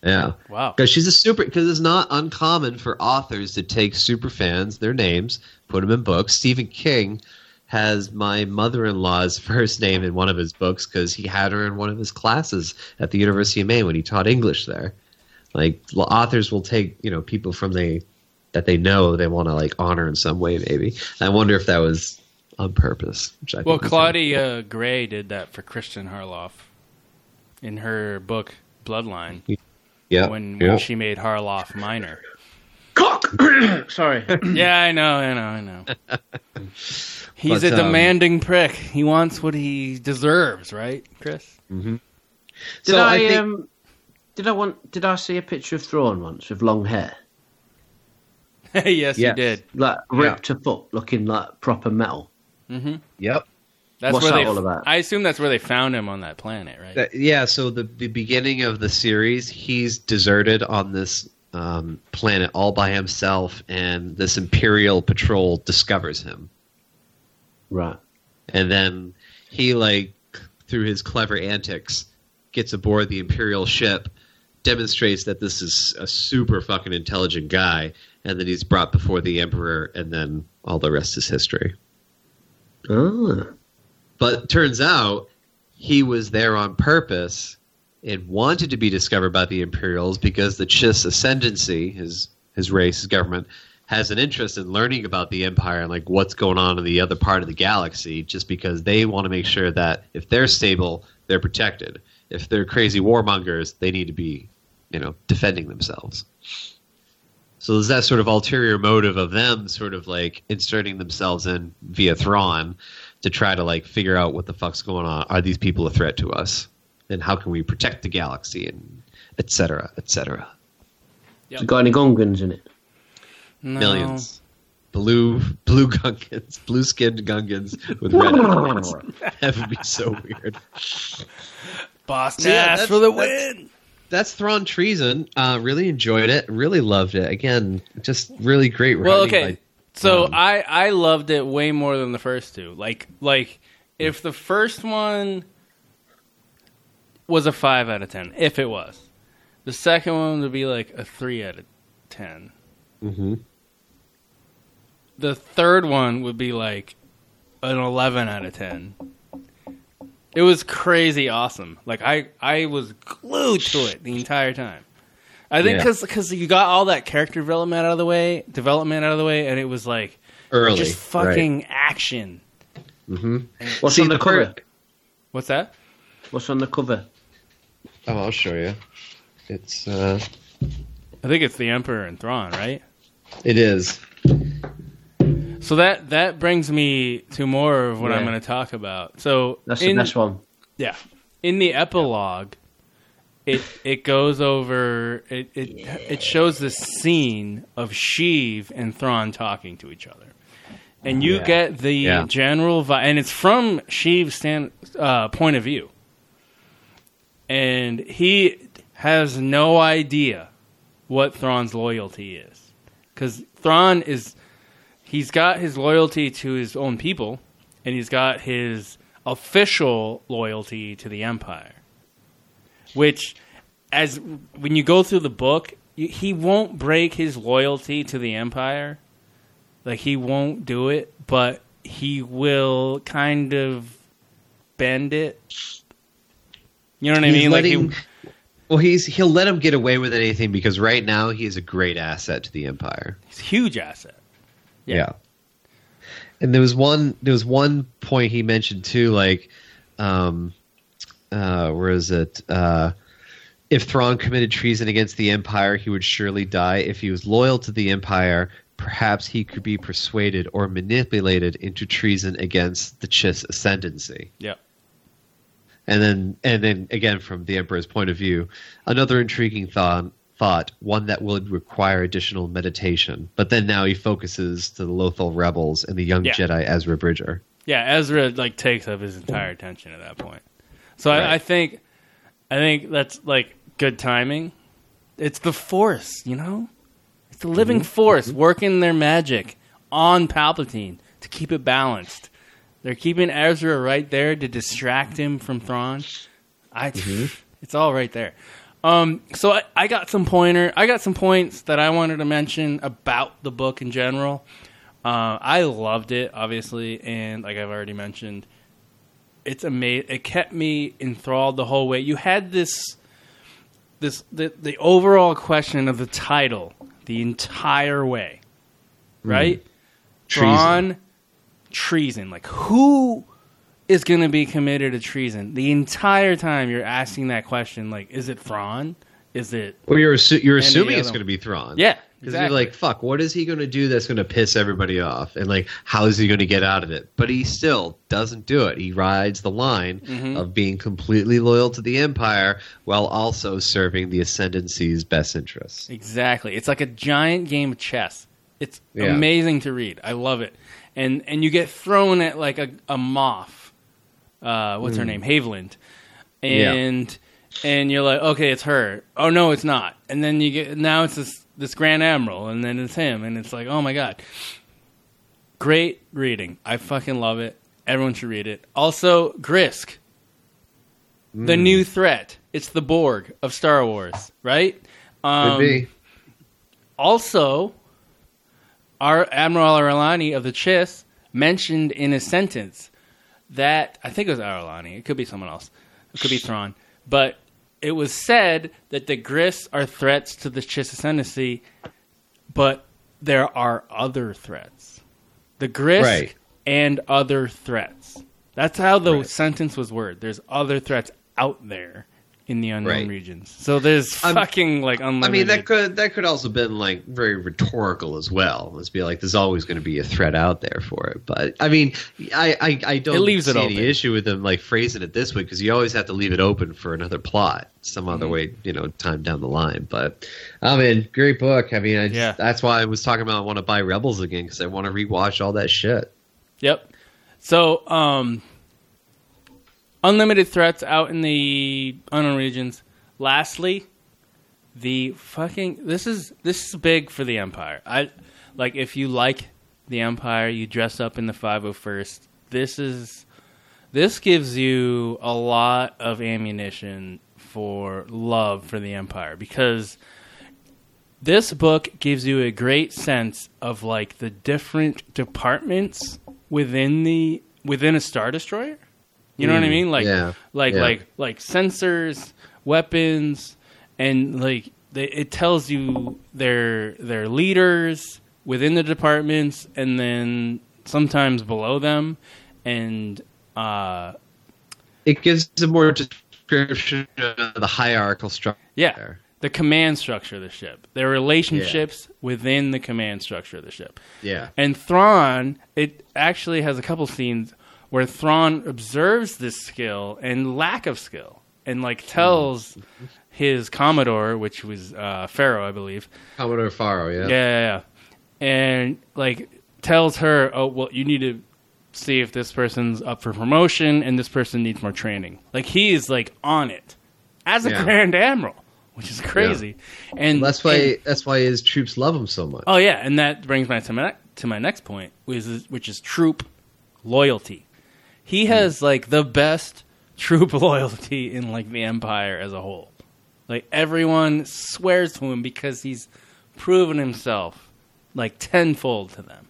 yeah. Wow. Because she's a super. Because it's not uncommon for authors to take super fans, their names, put them in books. Stephen King has my mother-in-law's first name in one of his books because he had her in one of his classes at the University of Maine when he taught English there. Like authors will take you know people from they that they know they want to like honor in some way. Maybe I wonder if that was on purpose. Which I Well, think is Claudia Gray did that for Christian Harloff in her book Bloodline. Yeah, When, yeah. when she made Harloff minor. Cock. Sorry. yeah, I know, I know, I know. He's But, a um, demanding prick. He wants what he deserves, right, Chris? Mm-hmm. Did So I, I think- um did I want did I see a picture of Thrawn once with long hair? yes, Yes. you did. Like ripped to foot, looking like proper metal. Mm-hmm. Yep. That's What's where that they. all about? I assume that's where they found him on that planet, right? That- yeah, so the, the beginning of the series, he's deserted on this um, planet all by himself, and this Imperial patrol discovers him. Right. And then he, like, through his clever antics, gets aboard the Imperial ship, demonstrates that this is a super fucking intelligent guy, and then he's brought before the Emperor, and then all the rest is history. Ah. But turns out he was there on purpose and wanted to be discovered by the Imperials because the Chiss ascendancy, his his race, his government, has an interest in learning about the Empire and like what's going on in the other part of the galaxy, just because they want to make sure that if they're stable, they're protected. If they're crazy warmongers, they need to be, you know, defending themselves. So there's that sort of ulterior motive of them sort of like inserting themselves in via Thrawn to try to like figure out what the fuck's going on. Are these people a threat to us? And how can we protect the galaxy and et cetera, et cetera. Has it got any Gungans in it? No. Millions. Blue blue Gungans, blue skinned Gungans with red eyes. that would be so weird. Boss So, yeah, that's- for the that's- win. That's Thrawn Treason. Uh, really enjoyed it. Really loved it. Again, just really great. Well, okay. by- So um, I I loved it way more than the first two. Like like if the first one was a five out of ten, if it was, the second one would be like a three out of ten. mhm. The third one would be like an eleven out of ten. It was crazy awesome. Like I I was glued to it the entire time. I think Yeah. because you got all that character development out of the way, development out of the way, and it was like Early, just fucking action. Mm-hmm. What's See, on the, the cover? fir- What's that? What's on the cover? Oh, I'll show you. It's uh, I think it's the Emperor and Thrawn, right? It is. So that that brings me to more of what I'm going to talk about. So That's in- the next one. Yeah, in the epilogue, it it goes over it it it shows the scene of Sheev and Thrawn talking to each other, and you Yeah. get the Yeah. general vibe, and it's from Sheev's stand, uh, point of view, and he has no idea what Thrawn's loyalty is, because Thrawn is he's got his loyalty to his own people, and he's got his official loyalty to the Empire. Which, as when you go through the book, he won't break his loyalty to the Empire. Like he won't do it, but he will kind of bend it. You know what I He's mean? Like he, Well, he's he'll let him get away with anything because right now he is a great asset to the Empire. he's a huge asset. Yeah. And there was one there was one point he mentioned too, like um uh where is it? Uh if Thrawn committed treason against the Empire, he would surely die. If he was loyal to the Empire, perhaps he could be persuaded or manipulated into treason against the Chiss ascendancy. Yeah. And then, and then again, from the Emperor's point of view, another intriguing thought, thought, one that would require additional meditation. But then now he focuses to the Lothal rebels and the young Yeah. Jedi Ezra Bridger. Yeah, Ezra like takes up his entire attention at that point. So Right. I, I think, I think that's like good timing. It's the Force, you know, it's the living Mm-hmm. Force working their magic on Palpatine to keep it balanced. They're keeping Ezra right there to distract him from Thrawn. I, Mm-hmm. it's all right there. Um, so I, I got some pointer. I got some points that I wanted to mention about the book in general. Uh, I loved it, obviously, and like I've already mentioned, it's amazing. It kept me enthralled the whole way. You had this, this the the overall question of the title the entire way, right? Mm. Treason. Thrawn, treason. Like who is going to be committed to treason? The entire time you're asking that question, like, is it Thrawn? Is it? Well, you're assu- you're assuming it's going to be Thrawn. Yeah, Because exactly. you're like, fuck, what is he going to do that's going to piss everybody off? And like, how is he going to get out of it? But he still doesn't do it. He rides the line Mhm. of being completely loyal to the Empire while also serving the Ascendancy's best interests. Exactly. It's like a giant game of chess. It's Yeah. amazing to read. I love it. And and you get thrown at like a, a moth. Uh, what's her Mm. name? Haviland. And and you're like, okay, it's her. Oh no, it's not. And then you get now it's this this Grand Admiral, and then it's him, and it's like, oh my god. Great reading. I fucking love it. Everyone should read it. Also, Grysk. The Mm. new threat. It's the Borg of Star Wars, right? Um, Could be. Also, our Admiral Ar'alani of the Chiss mentioned in a sentence that I think it was Ar'alani. It could be someone else. It could be Thrawn. But it was said that the Gris are threats to the Chiss ascendancy, but there are other threats. The Gris Right. and other threats. That's how the sentence was worded. There's other threats out there in the unknown Right. regions. So there's fucking like unlimited. I mean, that could that could also been like very rhetorical as well. Let's be like, there's always going to be a threat out there for it. But I mean, I I, I don't It leaves it see any issue with them like phrasing it this way because you always have to leave it open for another plot some other Mm-hmm. way, you know, time down the line. But I mean, great book. I mean, I just, Yeah. that's why I was talking about I want to buy Rebels again because I want to rewatch all that shit. Yep. So, um, unlimited threats out in the unknown regions. Lastly, the fucking this is this is big for the Empire. I like if you like the Empire, you dress up in the five hundred first. This is this gives you a lot of ammunition for love for the Empire because this book gives you a great sense of like the different departments within the within a star destroyer. You know what I Mm, mean? Like yeah, like yeah. like like sensors, weapons, and like they, it tells you their their leaders within the departments, and then sometimes below them, and uh, It gives a more description of the hierarchical structure. yeah, the command structure of the ship, their relationships within the command structure of the ship. Yeah. And Thrawn, it actually has a couple scenes where Thrawn observes this skill and lack of skill, and like tells his Commodore, which was uh, Faro, I believe. Commodore Faro, yeah. Yeah, yeah, yeah. And like tells her, "Oh, well, you need to see if this person's up for promotion and this person needs more training." Like he is like on it as a Yeah. Grand Admiral, which is crazy. And that's why and- that's why his troops love him so much. Oh yeah, and that brings me to my to my next point, which is which is troop loyalty. He has like the best troop loyalty in like the empire as a whole. Like everyone swears to him because he's proven himself like tenfold to them.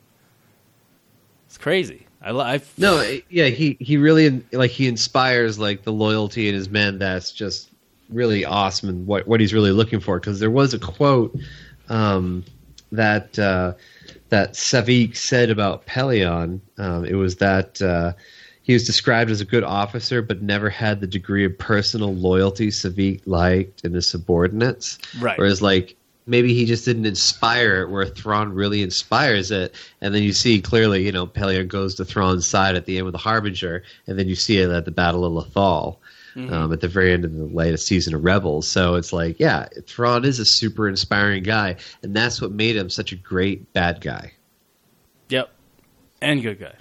It's crazy. I, I No, eh, yeah, he he really like he inspires like the loyalty in his men. That's just really awesome and what what he's really looking for. Because there was a quote um, that uh, that Savit said about Pellaeon. Um, it was that uh, he was described as a good officer, but never had the degree of personal loyalty Savit liked in his subordinates. Right. Whereas like maybe he just didn't inspire it where Thrawn really inspires it. And then you see clearly, you know, Pellaeon goes to Thrawn's side at the end with the Harbinger, and then you see it at the Battle of Lothal. Mhm. Um, at the very end of the latest season of Rebels, so it's like, yeah, Thrawn is a super inspiring guy, and that's what made him such a great bad guy. Yep. And good guy.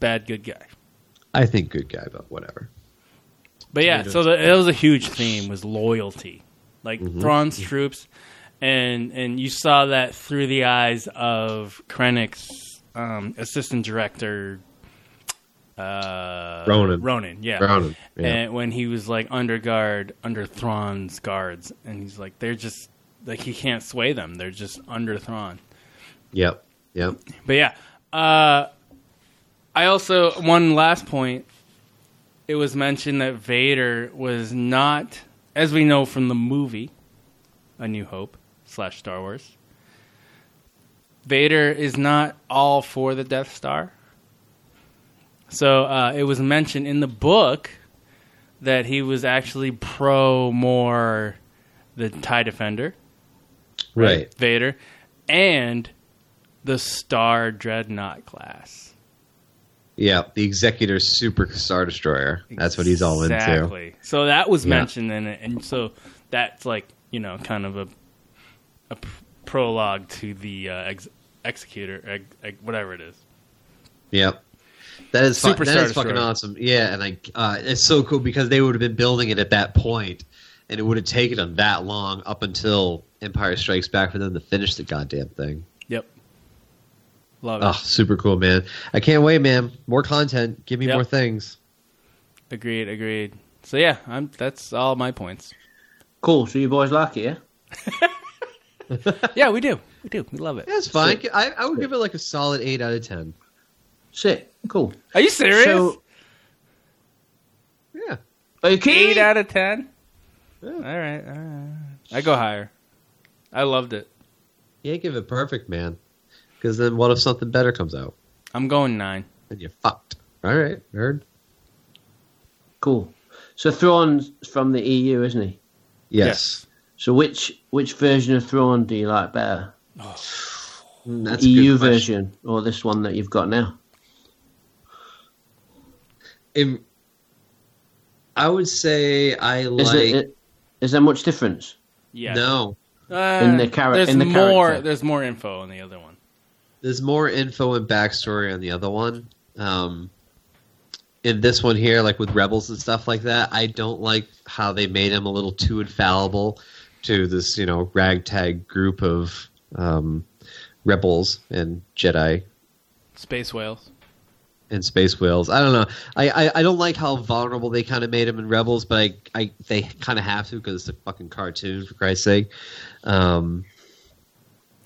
Bad good guy. I think good guy, but whatever. But yeah, so the, it was a huge theme was loyalty, like Mhm. Thrawn's troops, and and you saw that through the eyes of Krennic's um, assistant director, uh, Ronan. Ronan, yeah, Ronan, yeah. And when he was like under guard under Thrawn's guards, and he's like, they're just like he can't sway them; they're just under Thrawn. Yep, yep. But yeah, uh, I also one last point. It was mentioned that Vader was not, as we know from the movie, A New Hope slash Star Wars. Vader is not all for the Death Star. So uh, it was mentioned in the book that he was actually pro more the Tie Defender, Right. Vader, and the Star Dreadnought class. Yeah, the Executor Super Star Destroyer. That's what he's all into. Exactly. So that was Yeah. mentioned in it, and so that's like you know kind of a a prologue to the uh, ex- Executor, ex- ex- whatever it is. Yep. That is fu- that fucking Destroyer. awesome. Yeah, and I uh, it's so cool because they would have been building it at that point, and it would have taken them that long up until Empire Strikes Back for them to finish the goddamn thing. Yep. Love it. Oh, super cool, man! I can't wait, man. More content. Give me Yep. more things. Agreed. Agreed. So yeah, I'm. That's all my points. Cool. So you boys like it, yeah? yeah, we do. We do. We love it. That's fine. I, I would give it like a solid eight out of ten. Shit. Cool. Are you serious? So, yeah. Are you kidding Eight out of ten. All right. All right. I go higher. I loved it. You can't give it perfect, man. Because then what if something better comes out? I'm going nine. Then you're fucked. All right, nerd. Cool. So Thrawn's from the EU, isn't he? Yes. So which which version of Thrawn do you like better? Mm, That's the a EU question. version or this one that you've got now? In- I would say I Is, like. there, is there much difference? Yeah. No, Uh, In the chara- there's in the more. character. There's more info on the other one. There's more info and backstory on the other one. Um, in this one here, like with rebels and stuff like that, I don't like how they made him a little too infallible to this, you know, ragtag group of um, rebels and Jedi Space whales. and space whales. I don't know. I, I, I don't like how vulnerable they kind of made him in Rebels, but I, I they kind of have to because it's a fucking cartoon for Christ's sake. Um,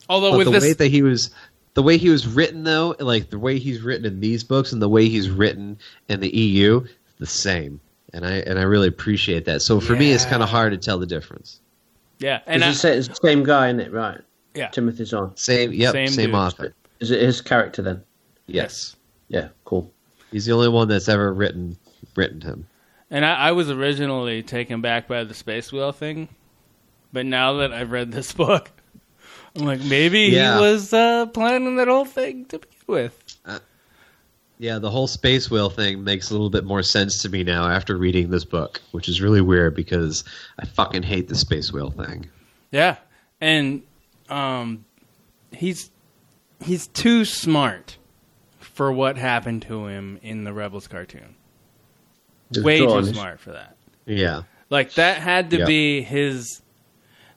Although with the this, way that he was, the way he was written though, like the way he's written in these books and the way he's written in the EU, the same. And I and I really appreciate that. So for me, it's kind of hard to tell the difference. yeah, and And I, it's, the it's the same guy, isn't it? Right. Yeah. Timothy Zahn. Same, yep, Same same, dude. author. Is it his character then? Yes, Yeah. Cool. he's the only one that's ever written written him. and I, I was originally taken back by the space whale thing But now that I've read this book, I'm like, maybe Yeah. he was uh, planning that whole thing to begin with. Yeah, the whole space whale thing makes a little bit more sense to me now after reading this book, which is really weird because I fucking hate the space whale thing. Yeah, and um, he's he's too smart for what happened to him in the Rebels cartoon. Just Way too smart for that. Yeah. Like that had to Yeah. be his.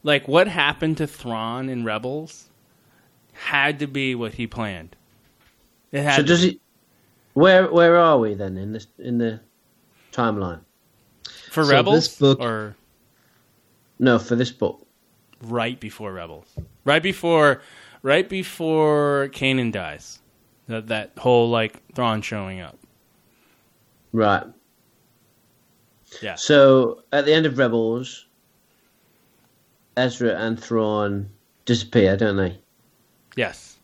Like what happened to Thrawn in Rebels had to be what he planned. It had So does he? Where where are we then in this in the timeline? for So Rebels this book- or No, for this book. right before Rebels, right before, right before Kanan dies. That that whole like Thrawn showing up. Right. Yeah. So at the end of Rebels, Ezra and Thrawn disappear, don't they? Yes.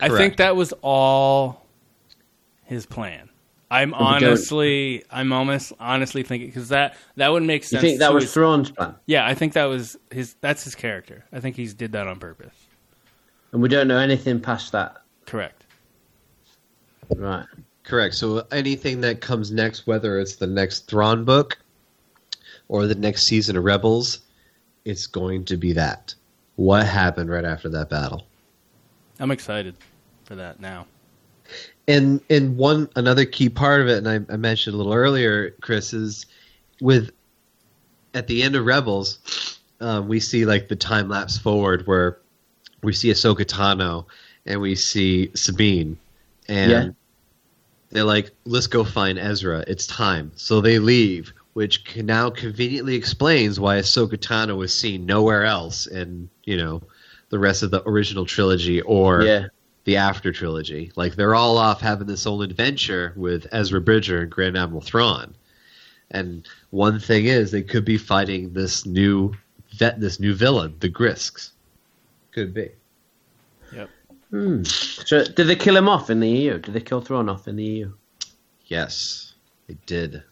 I think that was all his plan. I'm honestly, I'm almost honestly thinking because that that would make sense. You sense. think that was his- Thrawn's plan? Yeah, I think that was his. That's his character. I think he's did that on purpose. And we don't know anything past that. Correct. Right. Correct. So anything that comes next, whether it's the next Thrawn book or the next season of Rebels, it's going to be that. What happened right after that battle? I'm excited for that now. And and one another key part of it, and I, I mentioned a little earlier, Chris, is with at the end of Rebels, um, we see like the time lapse forward where we see Ahsoka Tano and we see Sabine, and Yeah. they're like, "Let's go find Ezra. It's time." So they leave, which can now conveniently explains why Ahsoka Tano was seen nowhere else in you know the rest of the original trilogy or Yeah. the after trilogy. Like they're all off having this own adventure with Ezra Bridger and Grand Admiral Thrawn. And one thing is they could be fighting this new vet this new villain, the Grysks. Could be. Hmm. So did they kill him off in the EU? Did they kill Thrawn off in the EU? Yes, they did.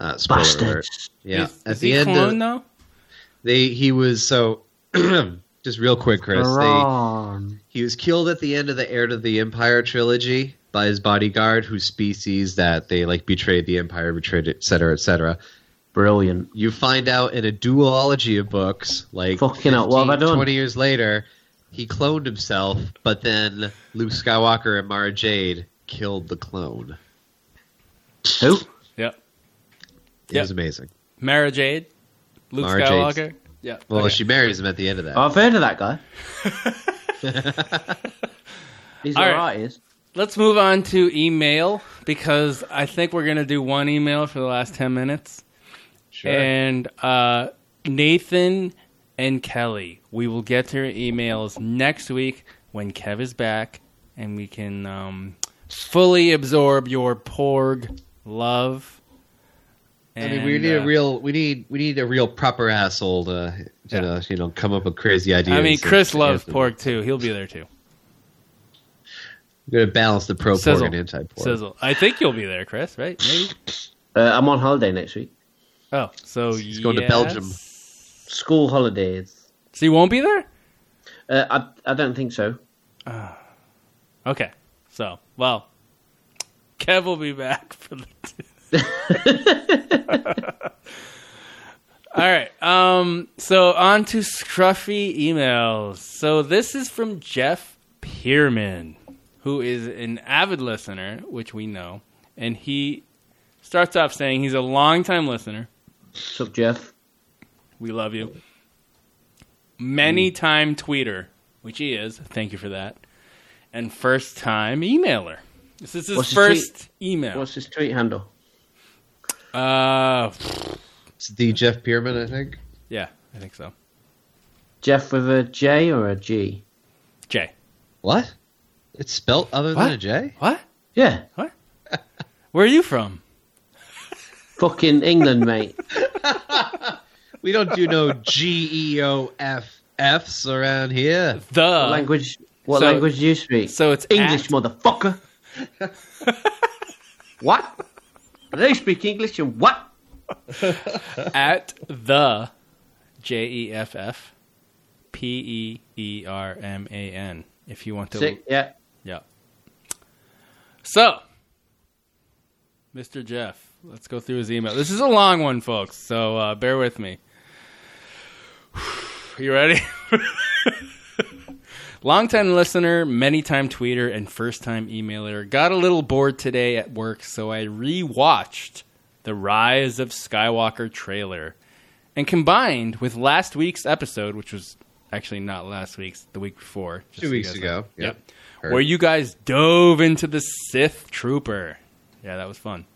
Uh, spoiler alert. Yeah, Is, at is the he end, clone of, though? they he was so. just real quick, Chris. They, He was killed at the end of the Heir to the Empire trilogy by his bodyguard, whose species that they like betrayed the Empire, betrayed, et cetera, et cetera. Brilliant. You find out in a duology of books, like Fucking hell, what have I 15, done? 20 years later, he cloned himself, but then Luke Skywalker and Mara Jade killed the clone. Who? Yep. It Yep. was amazing. Mara Jade, Luke Mara Jade's- Skywalker. Yeah. Well, okay. she marries him at the end of that. I've heard of that guy. He's All right. alright, he is. Let's move on to email because I think we're gonna do one email for the last ten minutes. Sure. And uh, Nathan and Kelly, we will get to your emails next week when Kev is back, and we can um, fully absorb your Porg love. I mean, we need uh, a real, we need, we need a real proper asshole to, to uh, you know, come up with crazy ideas. I mean, and- Chris loves and- pork too. He'll be there too. We're gonna balance the pro pork and anti pork. Sizzle. I think you'll be there, Chris. Right? Maybe. Uh, I'm on holiday next week. Oh, so He's going to. Belgium. School holidays. So you won't be there? Uh, I I don't think so. Okay. So, well, Kev will be back for the. All right. Um. So on to scruffy emails. So this is from Jeff Pierman, who is an avid listener, which we know, and he starts off saying he's a longtime listener. So Jeff? We love you. Many time tweeter, which he is. Thank you for that. And first time emailer. This is his What's his first email. What's his tweet handle? Uh, It's the Jeff Pierman, I think. yeah, I think so. Jeff with a J or a G? J. What? It's spelt other What? than a J. What? Yeah. What? Where are you from? Fucking England, mate. We don't do no G E O F Fs around here. The What language? What so- language do you speak? So it's English, at- motherfucker. what? They speak English and what? at the J E F F P E E R M A N. If you want to, Sick, yeah. yeah. So, Mr. Jeff, let's go through his email. This is a long one, folks, so uh, bear with me. You ready? Longtime listener, many time tweeter, and first time emailer. Got a little bored today at work, so I rewatched the Rise of Skywalker trailer. And combined with last week's episode, which was actually not last week's, the week before. Two so weeks ago. know. Yep. Heard. Where you guys dove into the Sith Trooper. Yeah, that was fun.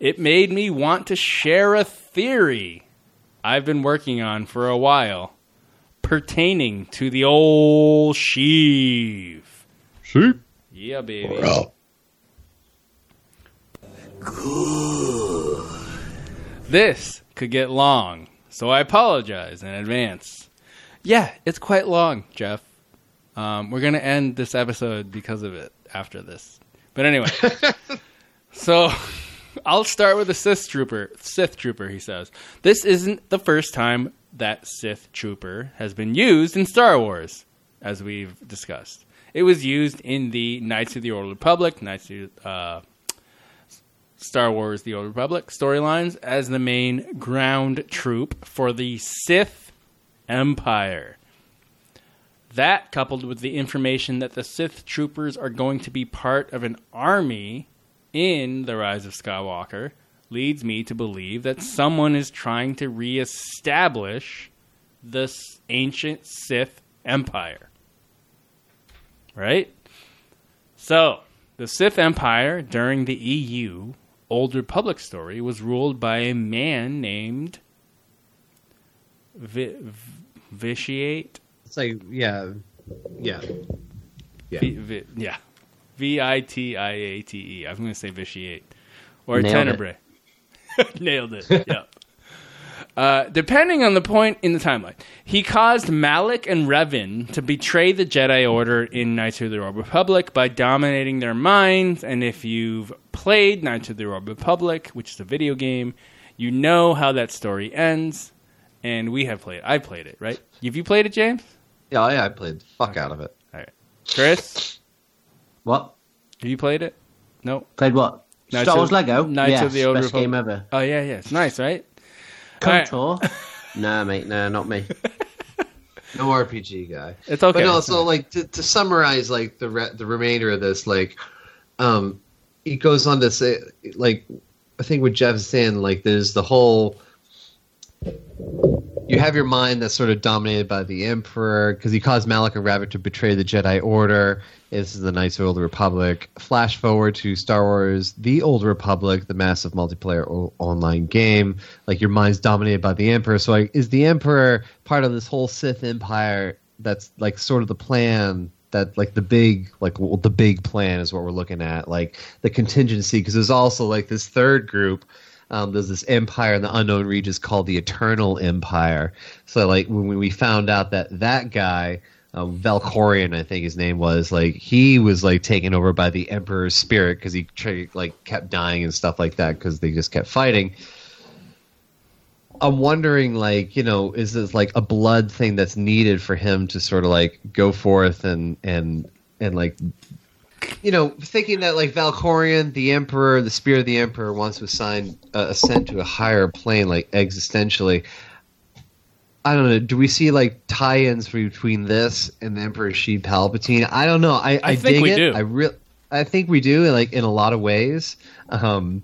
It made me want to share a theory I've been working on for a while pertaining to the old Sheev. Sheep? Yeah, baby. This could get long, so I apologize in advance. Yeah, it's quite long, Jeff. Um, we're going to end this episode because of it after this. But anyway, so I'll start with the Sith Trooper. Sith Trooper, he says. This isn't the first time that Sith Trooper has been used in Star Wars, as we've discussed. It was used in the Knights of the Old Republic, Knights of uh, Star Wars: The Old Republic storylines as the main ground troop for the Sith Empire. That, coupled with the information that the Sith troopers are going to be part of an army in The Rise of Skywalker, leads me to believe that someone is trying to reestablish this ancient Sith Empire. Right? So, the Sith Empire during the EU Old Republic story was ruled by a man named Vi- v- Vitiate. It's like yeah, yeah, yeah. V- yeah. V I T I A T E. I'm going to say vitiate. Or Nailed it. Nailed it. Yep. Uh, depending on the point in the timeline, he caused Malak and Revan to betray the Jedi Order in Knights of the Old Republic by dominating their minds. And if you've played Knights of the Old Republic, which is a video game, you know how that story ends. And we have played. I played it, right? Have you played it, James? Yeah, yeah, I played the fuck out of it. All right, Chris, What? have you played it? No. Played what? Knights Star of- Lego? Knights yes, of the Old best Republic. game ever. Oh yeah, yeah, it's nice, right? All right. KOTOR? nah, mate, nah, not me. No RPG guy. It's okay. But no, so like to, to summarize, like the re- the remainder of this, like, um, he goes on to say, like, I think what Jeff's saying, like, there's the whole. You have your mind that's sort of dominated by the Emperor because he caused Malak and Rabbit to betray the Jedi Order. This is the Knights of the Old Republic. Flash forward to Star Wars: The Old Republic, the massive multiplayer o- online game. Like your mind's dominated by the Emperor. So, like, is the Emperor part of this whole Sith Empire? That's like sort of the plan that like the big like well, the big plan is what we're looking at like the contingency because there's also like this third group um, there's this empire in the unknown regions called the eternal empire so like when we found out that that guy um, Valkorion, I think his name was. Like he was like taken over by the Emperor's spirit because he like kept dying and stuff like that because they just kept fighting. I'm wondering, like, you know, is this like a blood thing that's needed for him to sort of like go forth and and and like, you know, thinking that like Valkorion, the Emperor, the Spear of the Emperor, wants to assign uh, ascend to a higher plane, like existentially. I don't know. Do we see like tie-ins between this and the Emperor Sheev Palpatine? I don't know. I, I, think dig we it. do. I real. I think we do. Like in a lot of ways. Um,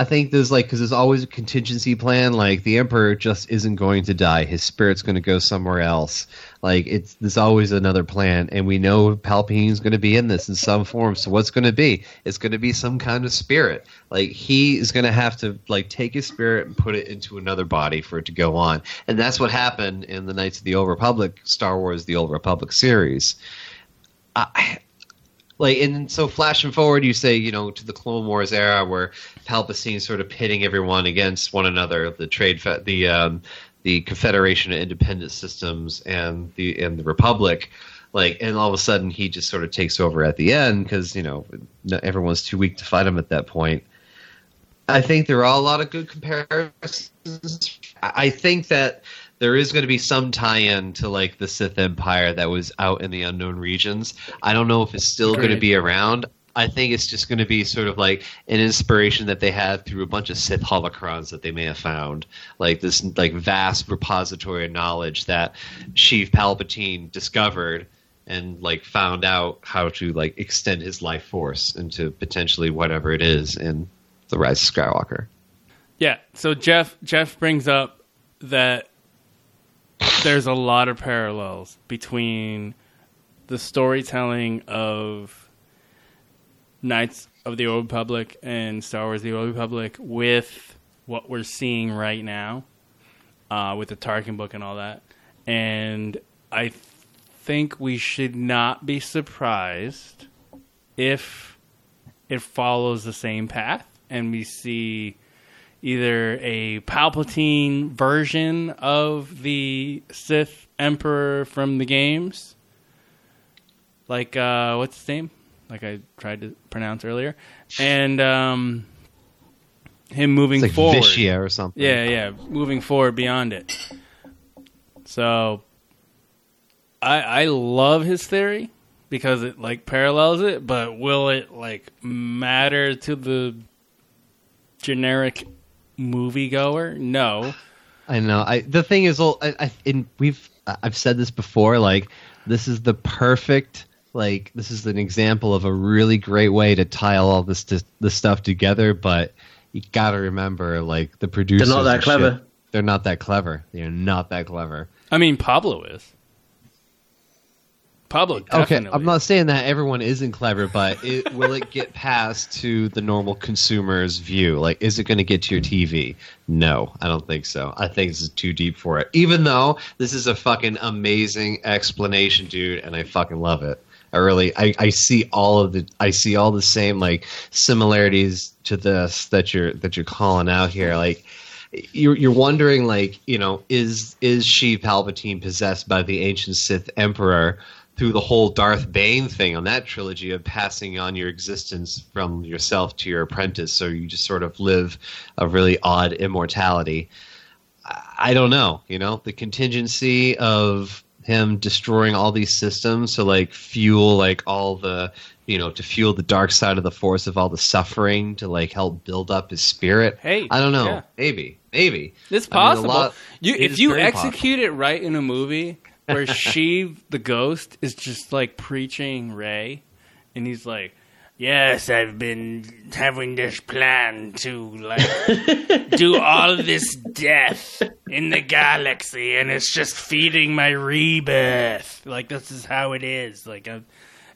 I think there's like because there's always a contingency plan. Like the emperor just isn't going to die; his spirit's going to go somewhere else. Like it's there's always another plan, and we know Palpatine's going to be in this in some form. So what's going to be? It's going to be some kind of spirit. Like he is going to have to like take his spirit and put it into another body for it to go on, and that's what happened in the Knights of the Old Republic, Star Wars: The Old Republic series. I, like and so flashing forward you say you know to the clone wars era where palpatine's sort of pitting everyone against one another the trade fe- the um, the confederation of independent systems and the and the republic like and all of a sudden he just sort of takes over at the end because you know everyone's too weak to fight him at that point. I think there are a lot of good comparisons. I think that there is going to be some tie-in to like the Sith Empire that was out in the unknown regions. I don't know if it's still going to be around. I think it's just going to be sort of like an inspiration that they had through a bunch of Sith holocrons that they may have found, like this like vast repository of knowledge that Sheev Palpatine discovered and like found out how to like extend his life force into potentially whatever it is in the Rise of Skywalker. Yeah. So Jeff Jeff brings up that there's a lot of parallels between the storytelling of Knights of the Old Republic and Star Wars: The Old Republic with what we're seeing right now, uh, with the Tarkin book and all that. And I think we should not be surprised if it follows the same path and we see either a Palpatine version of the Sith Emperor from the games, like uh, what's his name? Like I tried to pronounce earlier, and um, him moving like forward. Vishia or something. Yeah, yeah, moving forward beyond it. So, I I love his theory because it like parallels it, but will it like matter to the generic moviegoer? No. I know. I the thing is, well, I, I and we've I've said this before. Like this is the perfect. Like this is an example of a really great way to tie all this to, this stuff together. But you got to remember, like the producers, They're not that clever. shit, they're not that clever. They're not that clever. I mean, Pablo is. Pablo, Okay. I'm not saying that everyone isn't clever, but it, will it get past to the normal consumer's view? Like, is it going to get to your TV? No, I don't think so. I think this is too deep for it. Even though this is a fucking amazing explanation, dude, and I fucking love it. I really, I, I see all of the, I see all the same like similarities to this that you're that you're calling out here. Like, you're you're wondering like you know is is Sheev Palpatine possessed by the ancient Sith Emperor through the whole Darth Bane thing on that trilogy of passing on your existence from yourself to your apprentice, so you just sort of live a really odd immortality. I- don't know, you know, the contingency of him destroying all these systems to like fuel like all the you know to fuel the dark side of the force of all the suffering to like help build up his spirit Hey, i don't know yeah. maybe maybe It's I mean, possible. lot- you, it if you very possible. execute it right in a movie where she, the ghost is just like preaching Rey, and he's like, Yes, I've been having this plan to like do all this death in the galaxy, and it's just feeding my rebirth. like this is how it is. Like, uh,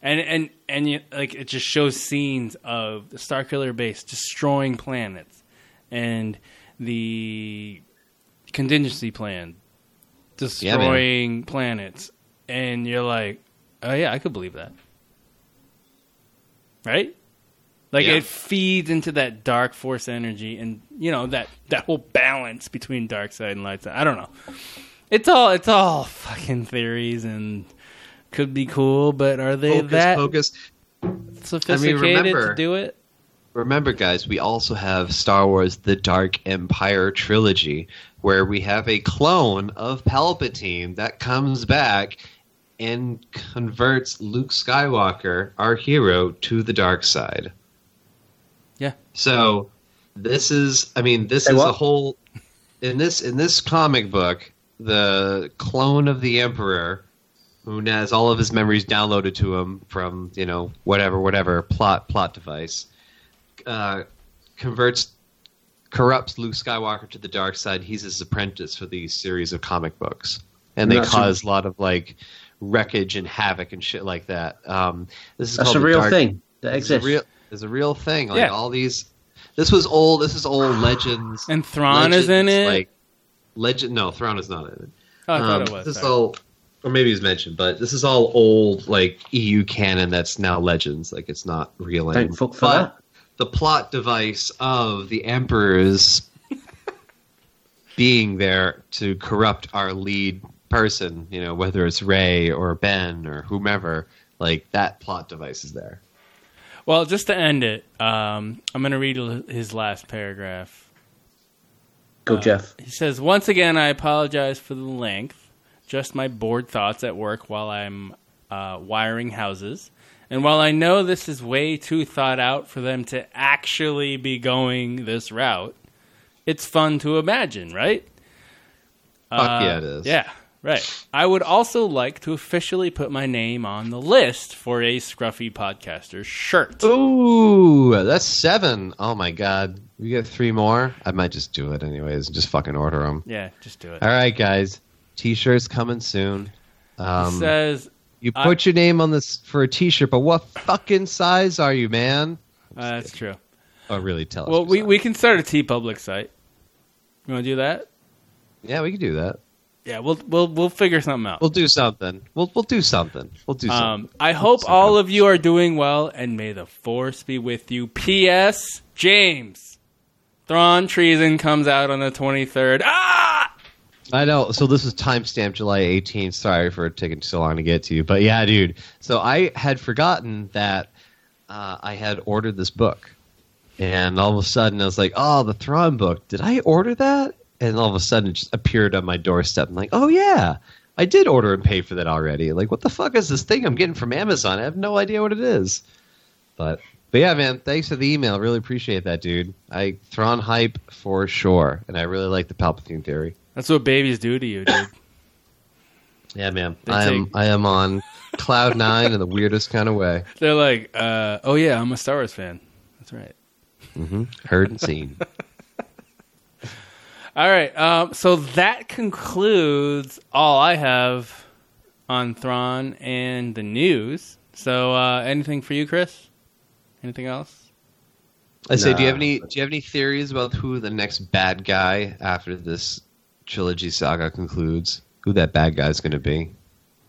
and and and you, like it just shows scenes of the Starkiller base destroying planets, and the contingency plan destroying planets, and you're like, oh yeah, I could believe that, right? Like Yeah. it feeds into that dark force energy, and you know that that whole balance between dark side and light side. I don't know. It's all it's all fucking theories and could be cool, but are they Focus, that focus. sophisticated remember- to do it? Remember, guys, we also have Star Wars: The Dark Empire trilogy, where we have a clone of Palpatine that comes back and converts Luke Skywalker, our hero, to the dark side. Yeah. So this is, I mean, this Say is what? a whole in this in this comic book. The clone of the Emperor, who has all of his memories downloaded to him from you know whatever whatever plot plot device, uh, converts corrupts Luke Skywalker to the dark side. He's his apprentice for these series of comic books, and they That's cause a lot of like wreckage and havoc and shit like that. Um, this is That's a real dark, thing that it's a exists. real, it's a real thing. Like Yeah. all these. This was old. This is old legends. And Thrawn is in it? Like legend. No, Thrawn is not in it. Oh, I thought Um, it was. This is all, or maybe it was mentioned, but this is all old like EU canon that's now legends. Like it's not real Thank anymore. fuck for but that. The plot device of the Emperor's being there to corrupt our lead person, you know, whether it's Rey or Ben or whomever, like that plot device is there. Well, just to end it, um, I'm going to read his last paragraph. Go, Jeff. He says, Once again, I apologize for the length. Just my bored thoughts at work while I'm uh, wiring houses. And while I know this is way too thought out for them to actually be going this route, it's fun to imagine, right? Fuck yeah, it is. Yeah, right. I would also like to officially put my name on the list for a Scruffy Podcaster shirt. Ooh, that's seven. Oh my god. We get three more. I might just do it anyways and just fucking order them. Yeah, just do it. All right, guys. T-shirts coming soon. Um, He says, you I- put your name on this for a T-shirt, but what fucking size are you, man? uh, that's true. Oh, really? Tell us. Well, we, we can start a TeePublic site. You want to do that? yeah, we can do that. Yeah, we'll we'll we'll figure something out. We'll do something. We'll we'll do something. We'll do something. Um, I hope all of you are doing well, and may the force be with you. P.S. James, Thrawn Treason comes out on the twenty third. Ah, I know. So this is timestamp July 18th. Sorry for taking so long to get to you, but yeah, dude. So I had forgotten that uh, I had ordered this book, and all of a sudden I was like, "Oh, the Thrawn book. Did I order that?" And all of a sudden it just appeared on my doorstep. I'm like, "Oh yeah, I did order and pay for that already." Like, what the fuck is this thing I'm getting from Amazon? I have no idea what it is. But but yeah, man, thanks for the email. Really appreciate that, dude. I Thrawn hype for sure, and I really like the Palpatine theory. That's what babies do to you, dude. Yeah, man. They I am take- I am on cloud nine in the weirdest kind of way. They're like, uh, "Oh yeah, I'm a Star Wars fan." That's right. Mm-hmm. Heard and seen. All right. Um, so that concludes all I have on Thrawn and the news. So uh, anything for you, Chris? Anything else? I say, do you have any do you have any theories about who the next bad guy after this trilogy saga concludes? Who that bad guy is going to be?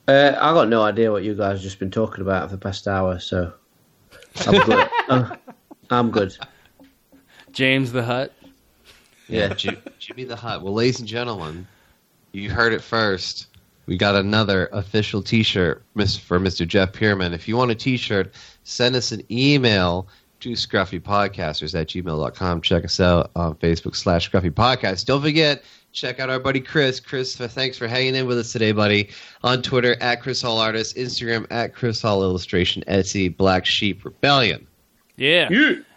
Uh, I got no idea what you guys have just been talking about for the past hour, so I'm good. Uh, I'm good. James the Hutt. Yeah, Ji- Jimmy the Hutt. Well, ladies and gentlemen, you heard it first. We got another official T-shirt for Mr. Jeff Pierman. If you want a T-shirt, send us an email to scruffypodcasters at gmail.com. Check us out on Facebook slash Scruffy Podcast. Don't forget, check out our buddy Chris. Chris, thanks for hanging in with us today, buddy. On Twitter, at Chris Hall Artist. Instagram, at Chris Hall Illustration. Etsy, Black Sheep Rebellion. Yeah.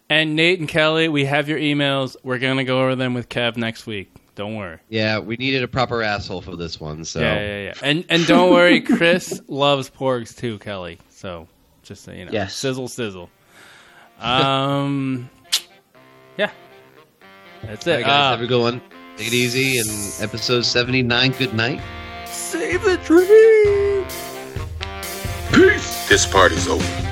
And Nate and Kelly, we have your emails. We're gonna go over them with Kev next week. Don't worry. Yeah, we needed a proper asshole for this one, so... Yeah, yeah, yeah. And and don't worry, Chris loves porgs too, Kelly. So just so you know. Yes. Sizzle sizzle. Um Yeah. That's it. right, guys, Uh, have a good one. Take it easy. And episode 79, good night. save the dream. Peace. This party's over.